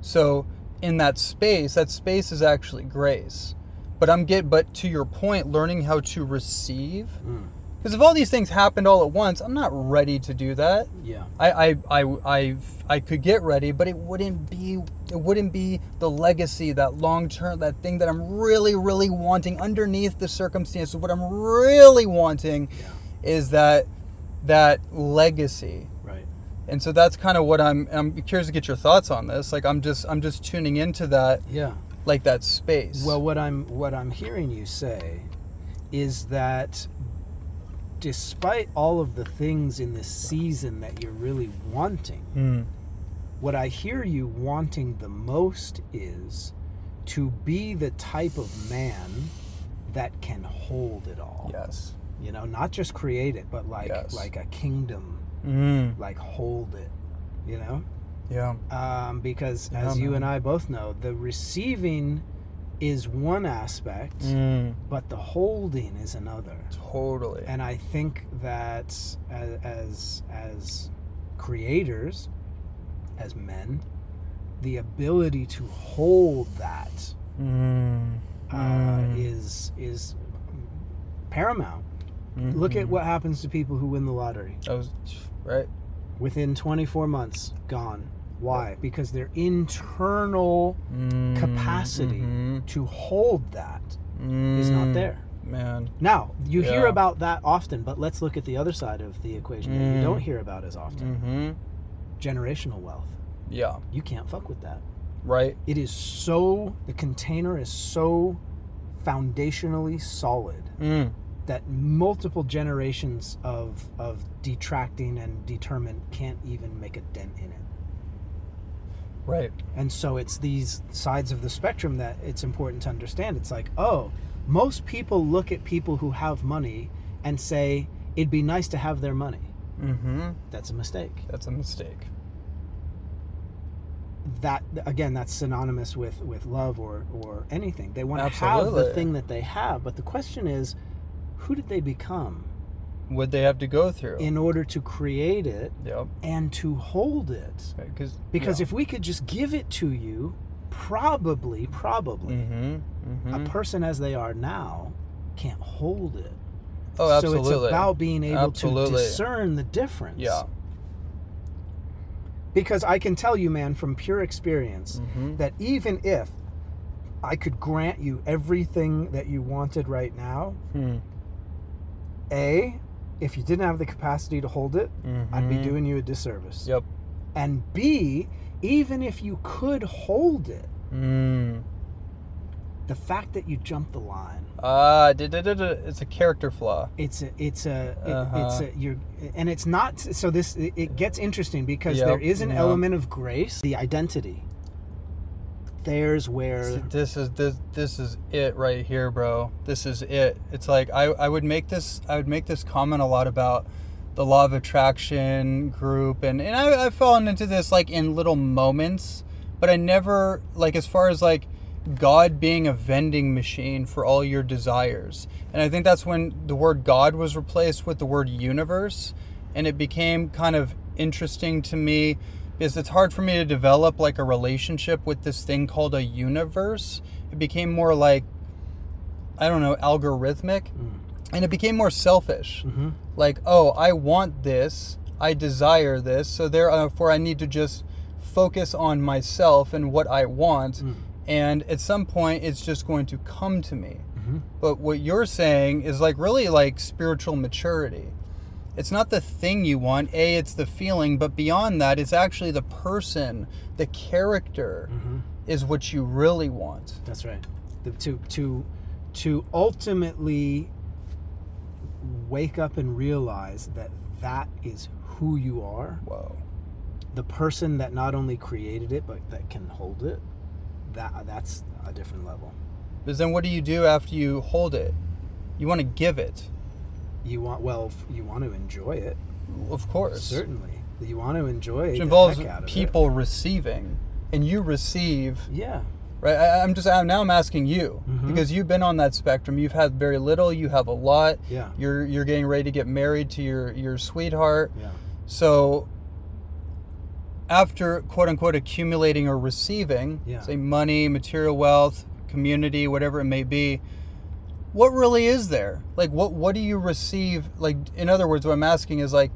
So in that space that space is actually grace. But i'm get but to your point learning how to receive Mm. Because if all these things happened all at once i'm not ready to do that yeah I, I, I, I, I could get ready, but it wouldn't be it wouldn't be the legacy, that long term, that thing that I'm really, really wanting underneath the circumstances. What I'm really wanting yeah is that that legacy, right and so that's kind of what I'm. I'm curious to get your thoughts on this. Like I'm just I'm just tuning into that yeah like that space. Well, what I'm what I'm hearing you say is that despite all of the things in this season that you're really wanting, Mm, what I hear you wanting the most is to be the type of man that can hold it all. yes. You know, not just create it, but like Yes. like a kingdom, Mm, like hold it. You know? yeah. um, because Yeah, as you and I both know, the receiving is one aspect, Mm, but the holding is another. totally. And I think that as as, as creators, as men, the ability to hold that Mm, uh, mm, is is paramount. Look at what happens to people who win the lottery. I was right. Within 24 months, gone. Why? Because their internal Mm, capacity mhm, to hold that is not mm, there. Man. Now, you hear about that often, but let's look at the other side of the equation that you Mm. don't hear about as often. Mm-hmm. Generational wealth. Yeah. You can't fuck with that. Right. It is so the container is so foundationally solid Mm. that multiple generations of of detracting and determined can't even make a dent in it. Right. And so it's these sides of the spectrum that it's important to understand. It's like, oh, most people look at people who have money and say, it'd be nice to have their money. Mm-hmm. That's a mistake. That's a mistake. That again, that's synonymous with with love or or anything. They want to have the thing that they have, but the question is, who did they become would they have to go through? in order to create it yep. and to hold it. Because Because if we could just give it to you, probably, probably, hmm hmm a person as they are now can't hold it. oh, absolutely So it's about being able Absolutely. to discern the difference. yeah. Because I can tell you, man, from pure experience, Mhm. that even if I could grant you everything that you wanted right now, Hmm. A, if you didn't have the capacity to hold it, I'd be Mhm. doing you a disservice. Yep. And B, even if you could hold it, Mm. the fact that you jumped the line, Ah, da. it's a character flaw. it's a, it's a, it- Uh-huh. it's a, you're, and it's not. So this, it, it gets interesting because Yep, there is an yep. element of grace, the identity. There's where this is this this is it right here, bro. This is it. It's like I, I would make this I would make this comment a lot about the law of attraction group and, and I, I've fallen into this like in little moments, but I never like as far as like God being a vending machine for all your desires. And I think that's when the word God was replaced with the word universe. And it became kind of interesting to me because it's hard for me to develop like a relationship with this thing called a universe. It became more like, I don't know, algorithmic. And it became more selfish. hmm Like, oh, I want this, I desire this, so therefore I need to just focus on myself and what I want. Mm. And at some point, it's just going to come to me. Mhm. But what you're saying is like really like spiritual maturity. It's not the thing you want. A, it's the feeling, but beyond that, it's actually the person, the character hmm is what you really want. That's right. The, to to to ultimately wake up and realize that that is who you are, Whoa. the person that not only created it but that can hold it. That that's a different level. Because then what do you do after you hold it? You want to give it, You want well, you want to enjoy it of course. certainly. You want to enjoy it. Involves of it. people receiving, and you receive. Yeah. Right. I, I'm just. I'm, now I'm asking you Mhm. because you've been on that spectrum. You've had very little. You have a lot. Yeah. You're you're getting ready to get married to your your sweetheart. Yeah. So after quote unquote accumulating or receiving, Yeah. say money, material wealth, community, whatever it may be, what really is there? Like what what do you receive? Like in other words, what I'm asking is like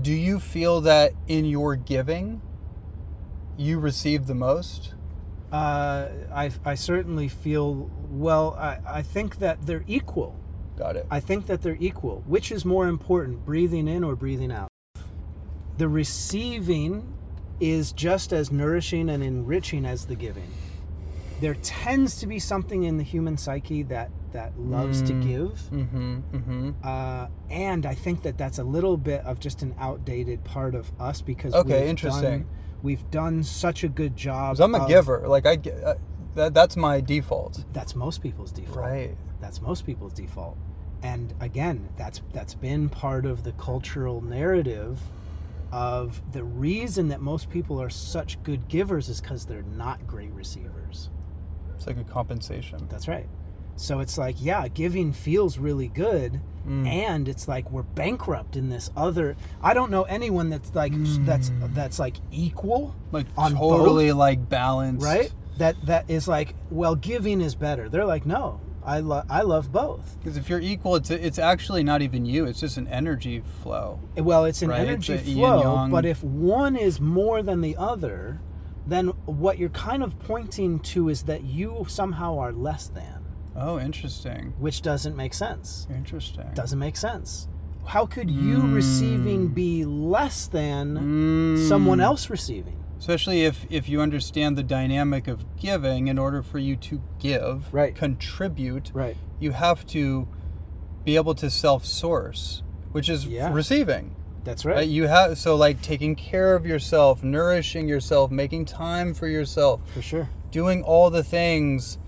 do you feel that in your giving you receive the most? Uh, I I certainly feel well. I I think that they're equal. Got it. I think that they're equal. Which is more important, breathing in or breathing out? The receiving is just as nourishing and enriching as the giving. There tends to be something in the human psyche that that loves to Mm. give, Mm-hmm. Mm-hmm. uh, and I think that that's a little bit of just an outdated part of us because Okay, we've interesting. Done, we've done such a good job. I'm a of- giver. Like I, uh, that, that's my default. That's most people's default. Right. That's most people's default. And again, that's that's been part of the cultural narrative of the reason that most people are such good givers is because they're not great receivers. It's like a compensation. That's right. So it's like, yeah, giving feels really good, Mm. and it's like we're bankrupt in this other. I don't know anyone that's like that's that's like equal, Like On totally like balanced. right? That that is like, well, giving is better. They're like, no, I love I love both. Because if you're equal, it's it's actually not even you. It's just an energy flow. Well, it's an Right, energy it's flow, but if one is more than the other, then what you're kind of pointing to is that you somehow are less than, Oh, interesting. which doesn't make sense. Interesting. Doesn't make sense. How could you Mm. receiving be less than Mm. someone else receiving? Especially if if you understand the dynamic of giving, in order for you to give, Right. contribute, Right. you have to be able to self-source, which is Yeah. receiving. That's Right. right. You have so like taking care of yourself, nourishing yourself, making time for yourself, For sure. doing all the things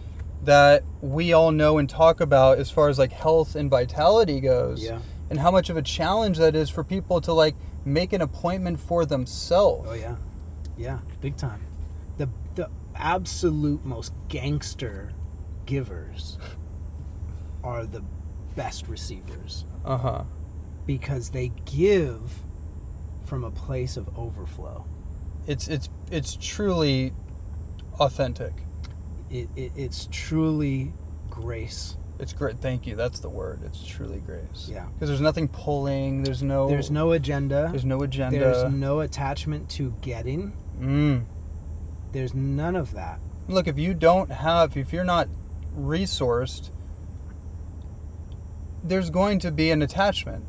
that we all know and talk about as far as like health and vitality goes. Yeah. And how much of a challenge that is for people to like make an appointment for themselves. Oh yeah. Yeah, big time. The the absolute most gangster givers are the best receivers Uh huh. Because they give from a place of overflow. It's it's it's truly authentic. It, it, it's truly grace. It's great. Thank you. That's the word. It's truly grace. Yeah. Because there's nothing pulling. There's no. There's no agenda. There's no agenda. There's no attachment to getting. Mm. There's none of that. Look, if you don't have, if you're not resourced, there's going to be an attachment.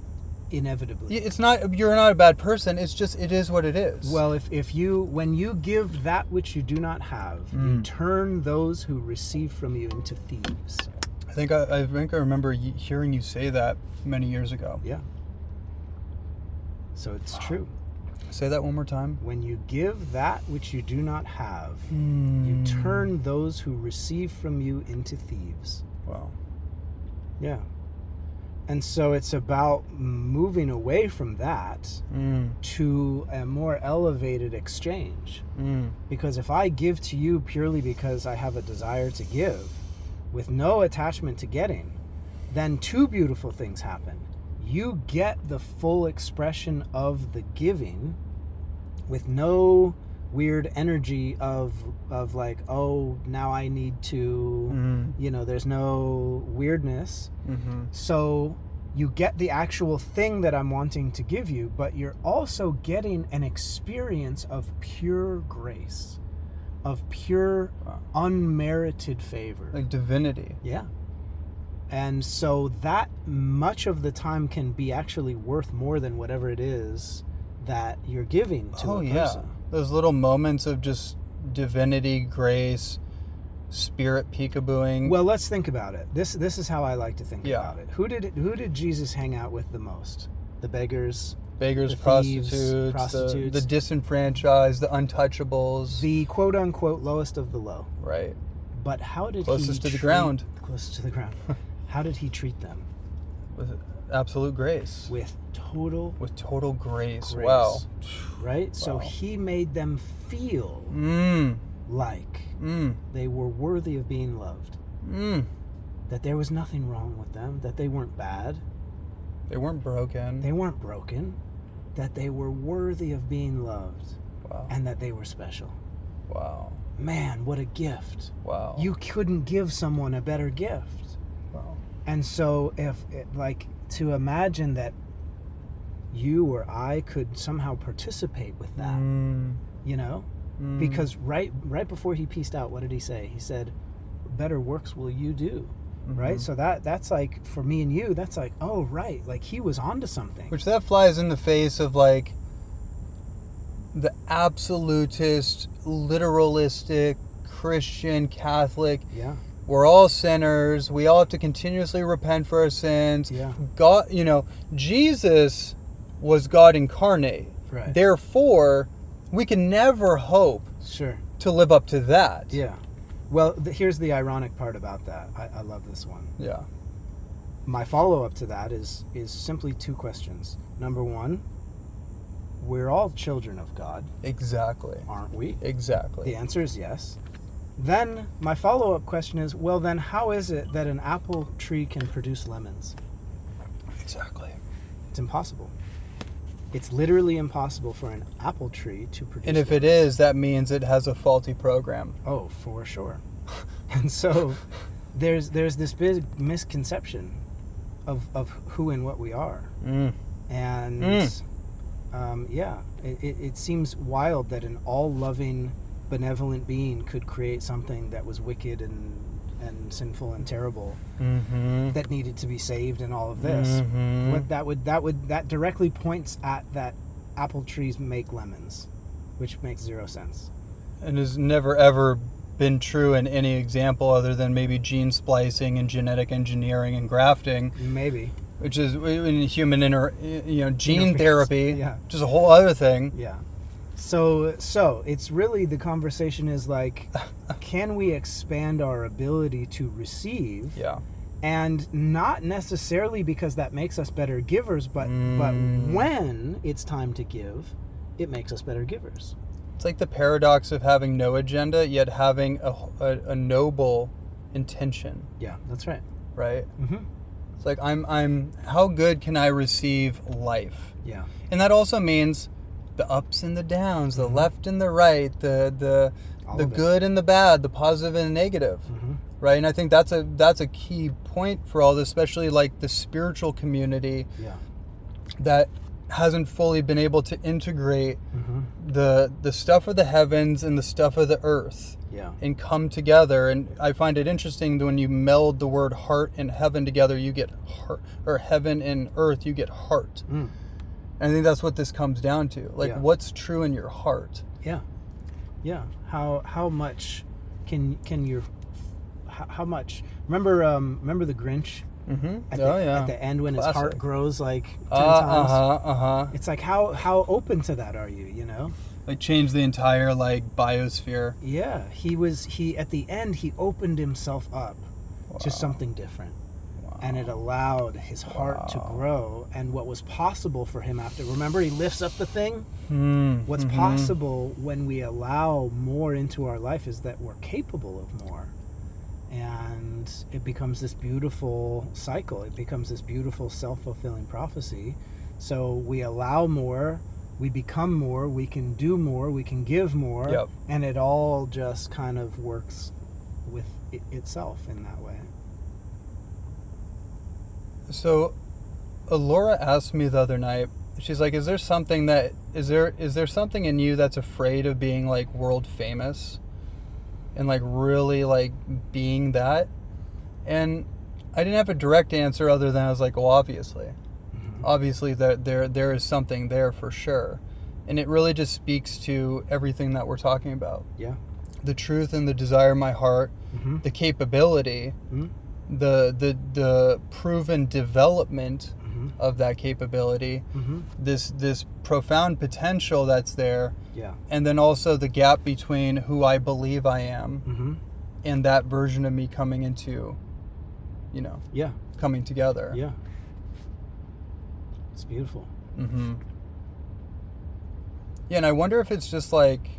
Inevitably. It's not. You're not a bad person. It's just. It is what it is. Well, if, if you, when you give that which you do not have, you Mm. turn those who receive from you into thieves. I think I, I think I remember hearing you say that many years ago. Yeah. So it's true. Say that one more time. When you give that which you do not have, Hmm. you turn those who receive from you into thieves. Wow. Yeah. And so it's about moving away from that Mm. to a more elevated exchange. Mm. Because if I give to you purely because I have a desire to give, with no attachment to getting, then two beautiful things happen. You get the full expression of the giving with no weird energy of of like, oh, now I need to Mm. you know, there's no weirdness. Mm-hmm. So you get the actual thing that I'm wanting to give you, but you're also getting an experience of pure grace, of pure Wow. unmerited favor. Like divinity. yeah. And so that much of the time can be actually worth more than whatever it is that you're giving to oh a yeah. Those little moments of just divinity, grace, spirit peekabooing. Well, let's think about it. This this is how I like to think Yeah. about it. Who did who did Jesus hang out with the most? The beggars, beggars, the prostitutes, thieves, the- prostitutes. The, disenfranchised, the untouchables. the quote unquote lowest of the low. right. But how did he Closest to the treat- ground. Closest to the ground. how did he treat them? With absolute grace. With total With total grace. grace. Wow. Right? So he made them feel Mmm. like Mmm. they were worthy of being loved. Mmm. That there was nothing wrong with them, that they weren't bad, They weren't broken. they weren't broken, that they were worthy of being loved, wow. and that they were special. Wow. Man, what a gift. Wow. You couldn't give someone a better gift. Wow. And so, if it, like to imagine that you or I could somehow participate with that, Mm, you know, mm. because right right before he pieced out, what did he say? He said, "Better works will you do." Right. Mhm. So that that's like for me and you, that's like, oh right, like he was onto something. Which that flies in the face of like the absolutist, literalistic Christian Catholic. yeah. We're all sinners. We all have to continuously repent for our sins. Yeah. God, you know, Jesus was God incarnate. Right. Therefore, we can never hope Sure. to live up to that. Yeah. Well, th- here's the ironic part about that. I, I love this one. Yeah. my follow-up to that is is simply two questions number one we're all children of god Exactly. aren't we Exactly. the answer is yes then my follow-up question is well then how is it that an apple tree can produce lemons Exactly. it's impossible it's literally impossible for an apple tree to produce And if it lemons. is, that means it has a faulty program. oh for sure and so there's there's this big misconception of of who and what we are Mm. and Mm. um, yeah, it, it, it seems wild that an all-loving, benevolent being could create something that was wicked and and sinful and terrible Mm-hmm. that needed to be saved and all of this. Mhm. What that would that would that directly points at that apple trees make lemons, which makes zero sense. And has never ever been true in any example other than maybe gene splicing and genetic engineering and grafting, Maybe, which is in human inter, you know, gene therapy, Yeah. which is a whole other thing. yeah. So so it's really the conversation is like, can we expand our ability to receive? Yeah. and not necessarily because that makes us better givers but but Mm. when it's time to give it makes us better givers It's like the paradox of having no agenda yet having a, a, a noble intention, yeah that's right right? mm-hmm. It's like I'm I'm how good can I receive life? Yeah. And that also means the ups and the downs, the left and the right, the the. All the good and the bad, the positive and the negative. Mm-hmm. Right? And I think that's a that's a key point for all this, especially like the spiritual community Yeah. that hasn't fully been able to integrate Mm-hmm. the the stuff of the heavens and the stuff of the earth Yeah. and come together and i find it interesting that when you meld the word heart and heaven together you get heart or heaven and earth you get heart Mm. And i think that's what this comes down to. Like Yeah. what's true in your heart? Yeah. Yeah. How how much can can your how, how much remember um remember the Grinch? Mm-hmm. at, oh the, yeah. at the end when his heart grows like 10 uh, times? uh-huh uh-huh. It's like how how open to that are you you know? Like change the entire like biosphere. Yeah. He was he at the end he opened himself up to something different and it allowed his heart to grow and what was possible for him after remember he lifts up the thing Hmm. what's Mhm. possible when we allow more into our life is that we're capable of more and it becomes this beautiful cycle it becomes this beautiful self-fulfilling prophecy so we allow more we become more we can do more we can give more Yep. and it all just kind of works with it itself in that way So, Laura asked me the other night. She's like, "Is there something that is there is there something in you that's afraid of being like world famous, and like really like being that?" And I didn't have a direct answer other than I was like, "Well, obviously, obviously that there there is something there for sure," and it really just speaks to everything that we're talking about: yeah the truth and the desire in my heart, mm-hmm. the capability, Mhm. The the the proven development Mm-hmm. of that capability Mm-hmm. this this profound potential that's there yeah and then also the gap between who i believe i am mm-hmm. and that version of me coming into you know yeah coming together yeah it's beautiful mm-hmm. yeah and i wonder if it's just like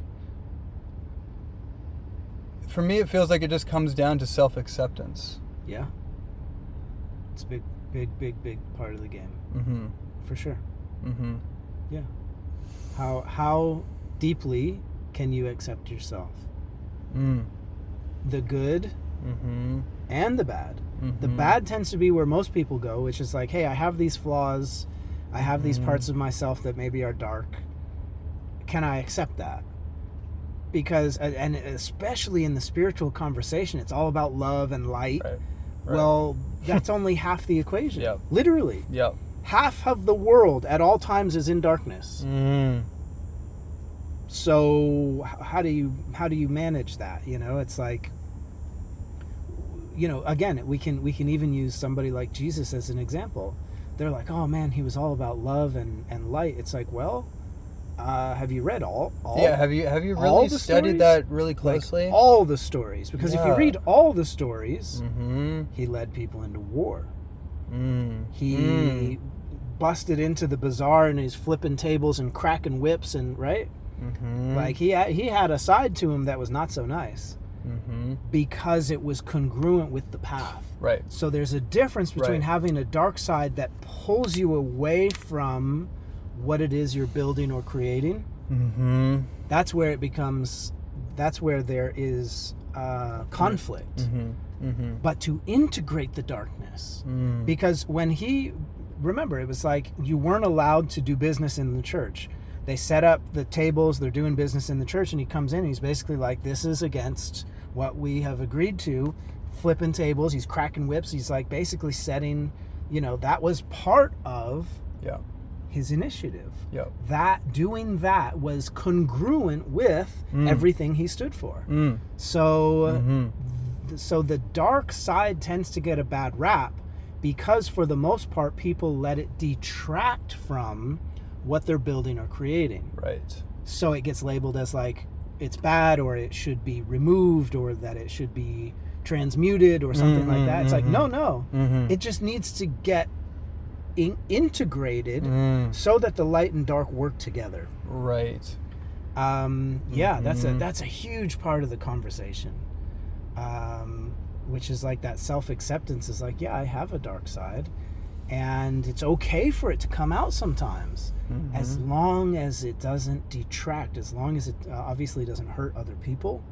for me it feels like it just comes down to self-acceptance Yeah. It's a big, big, big, big part of the game, mm-hmm for sure. mm-hmm Yeah. How how deeply can you accept yourself? mm. The good mm-hmm and the bad. The Mhm. bad tends to be where most people go, which is like, hey, I have these flaws, I have these Mhm. parts of myself that maybe are dark. Can I accept that? Because and and especially in the spiritual conversation, it's all about love and light. right right. Well, that's only half the equation. Yep. Literally. yep half of the world at all times is in darkness. mm. So how do you how do you manage that? You know, it's like you know, again, we can we can even use somebody like Jesus as an example. They're like, "Oh man, he was all about love and and light." It's like, "Well, uh, have you read all all yeah have you have you really the studied stories? that really like, closely all the stories because if you read all the stories, mm-hmm he led people into war. mm. He Mm. busted into the bazaar and he's flipping tables and cracking whips and right? Mm-hmm. Like he had, he had a side to him that was not so nice mm-hmm. because it was congruent with the path. right So there's a difference between Right. having a dark side that pulls you away from what it is you're building or creating. mm-hmm That's where it becomes. That's where there is uh, conflict. mm-hmm mm-hmm But to integrate the darkness, mm. because when he remember it was like you weren't allowed to do business in the church they set up the tables they're doing business in the church and he comes in and he's basically like this is against what we have agreed to flipping tables he's cracking whips he's like basically setting you know that was part of yeah his initiative. Yeah that doing that was congruent with Mm. everything he stood for. Mm. so mm-hmm. so the dark side tends to get a bad rap because for the most part people let it detract from what they're building or creating. Right. So it gets labeled as like it's bad or it should be removed or that it should be transmuted or something like that. It's like Mhm, no no. Mm-hmm. It just needs to get in- integrated mm. so that the light and dark work together right um, yeah, that's a Mhm. that's a huge part of the conversation, um, which is like that self acceptance is like, yeah, I have a dark side, and it's okay for it to come out sometimes, as long as it doesn't detract, as long as it uh, obviously doesn't hurt other people,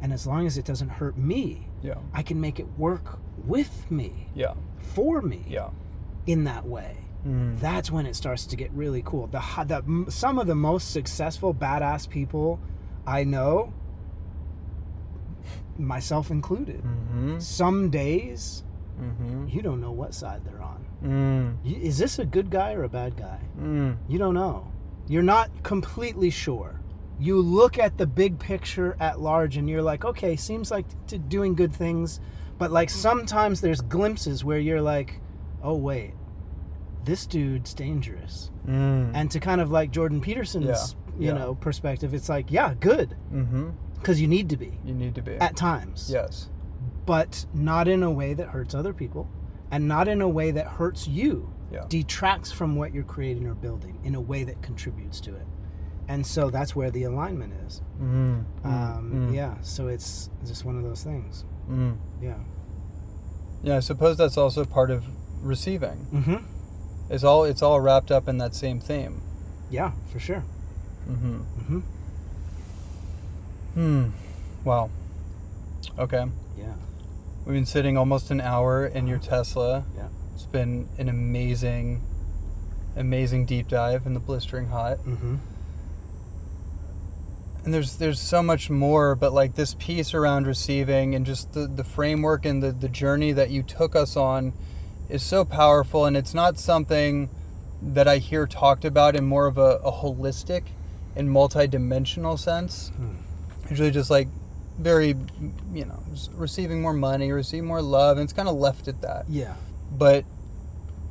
and as long as it doesn't hurt me, Yeah. I can make it work with me, Yeah. for me, Yeah. In that way. Mm. That's when it starts to get really cool. The, the some of the most successful badass people I know, myself included. Mm-hmm. Some days Mm-hmm. you don't know what side they're on. Mm. Is this a good guy or a bad guy? Mm. You don't know. You're not completely sure. You look at the big picture at large and you're like, okay, seems like t- doing good things, but like sometimes there's glimpses where you're like, oh wait, this dude's dangerous. Mm. And to kind of like Jordan Peterson's, Yeah, you yeah. know, perspective, it's like, yeah, good, Mm-hmm. because you need to be You need to be. at times. yes. but not in a way that hurts other people and not in a way that hurts you Yeah. detracts from what you're creating or building in a way that contributes to it and so that's where the alignment is Mm. um, Mm. yeah so it's just one of those things Mm. yeah Yeah. I suppose that's also part of receiving. mm-hmm. It's all it's all wrapped up in that same theme. yeah for sure Mm-hmm. mm-hmm. Hmm. Wow. Okay. yeah We've been sitting almost an hour in your Tesla. Yeah. It's been an amazing, amazing deep dive in the blistering hot. mm-hmm. And there's there's so much more, but like this piece around receiving and just the, the framework and the, the journey that you took us on is so powerful and it's not something that I hear talked about in more of a, a holistic and multi-dimensional sense. Hmm. Usually just like very you know, just receiving more money, receiving more love, and it's kind of left at that. yeah But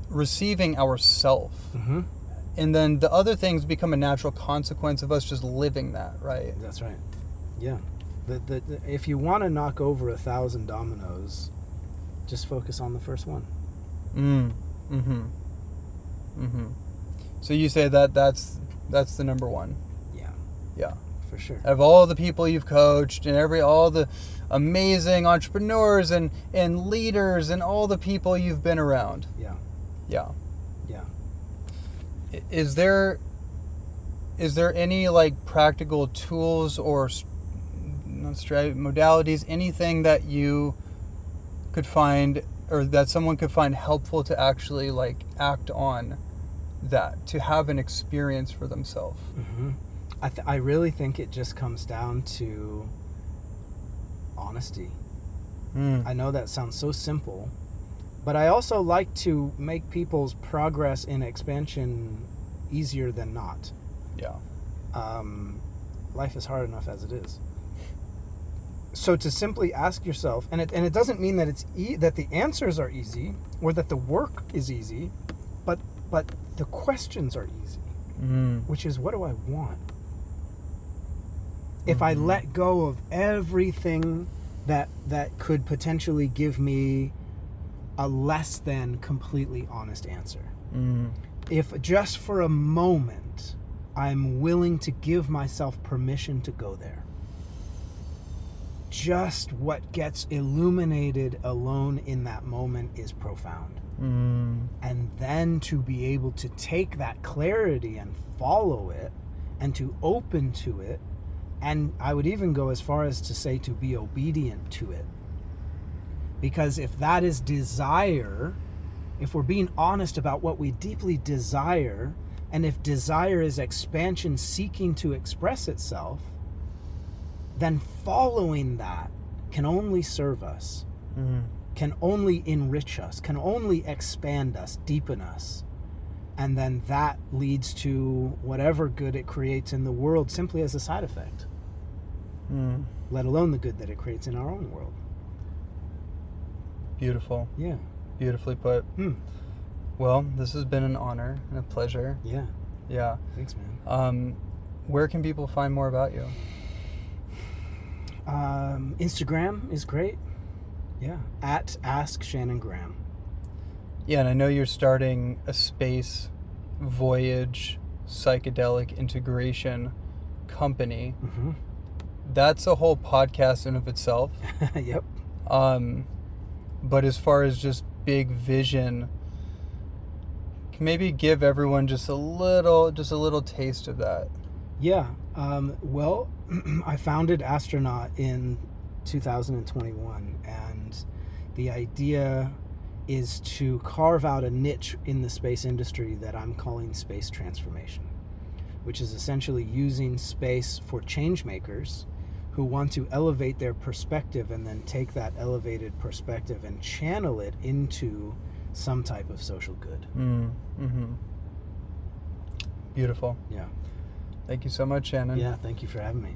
receiving ourself mm-hmm. and then the other things become a natural consequence of us just living that, right? that's right yeah the, the, the, if you want to knock over a thousand dominoes just focus on the first one Mm. Mm-hmm. Mm-hmm. So you say that that's that's the number one. yeah Yeah. for sure Of all the people you've coached and every all the amazing entrepreneurs and and leaders and all the people you've been around. yeah Yeah. yeah Is there is there any like practical tools or s- not strat- modalities anything that you could find or that someone could find helpful to actually like act on that to have an experience for themselves hmm I, th- I really think it just comes down to honesty. mm. I know that sounds so simple, but I also like to make people's progress in expansion easier than not. yeah Um, life is hard enough as it is. So to simply ask yourself, and it, and it doesn't mean that it's e- that the answers are easy or that the work is easy, but but the questions are easy. mm. which is what do I want? If I Mhm. let go of everything that that could potentially give me a less than completely honest answer. Mm. If just for a moment I'm willing to give myself permission to go there. Just what gets illuminated alone in that moment is profound Mm. and then to be able to take that clarity and follow it and to open to it and i would even go as far as to say to be obedient to it because if that is desire if we're being honest about what we deeply desire and if desire is expansion seeking to express itself then following that can only serve us Mm. can only enrich us, can only expand us, deepen us. And then that leads to whatever good it creates in the world simply as a side effect, Mm. let alone the good that it creates in our own world. beautiful Yeah. beautifully put Hmm. well this has been an honor and a pleasure Yeah. yeah Thanks, man. um where can people find more about you Um, Instagram is great. Yeah. At Ask Shannon Graham. Yeah, and I know you're starting a space voyage psychedelic integration company. Mm-hmm. That's a whole podcast in of itself. yep. Um, but as far as just big vision, can maybe give everyone just a little, just a little taste of that. Yeah. Um, well, I founded Astronaut in 2021, and the idea is to carve out a niche in the space industry that I'm calling space transformation, which is essentially using space for change makers who want to elevate their perspective and then take that elevated perspective and channel it into some type of social good. Mm, hmm Beautiful. Yeah. Thank you so much, Shannon. Yeah. Thank you for having me.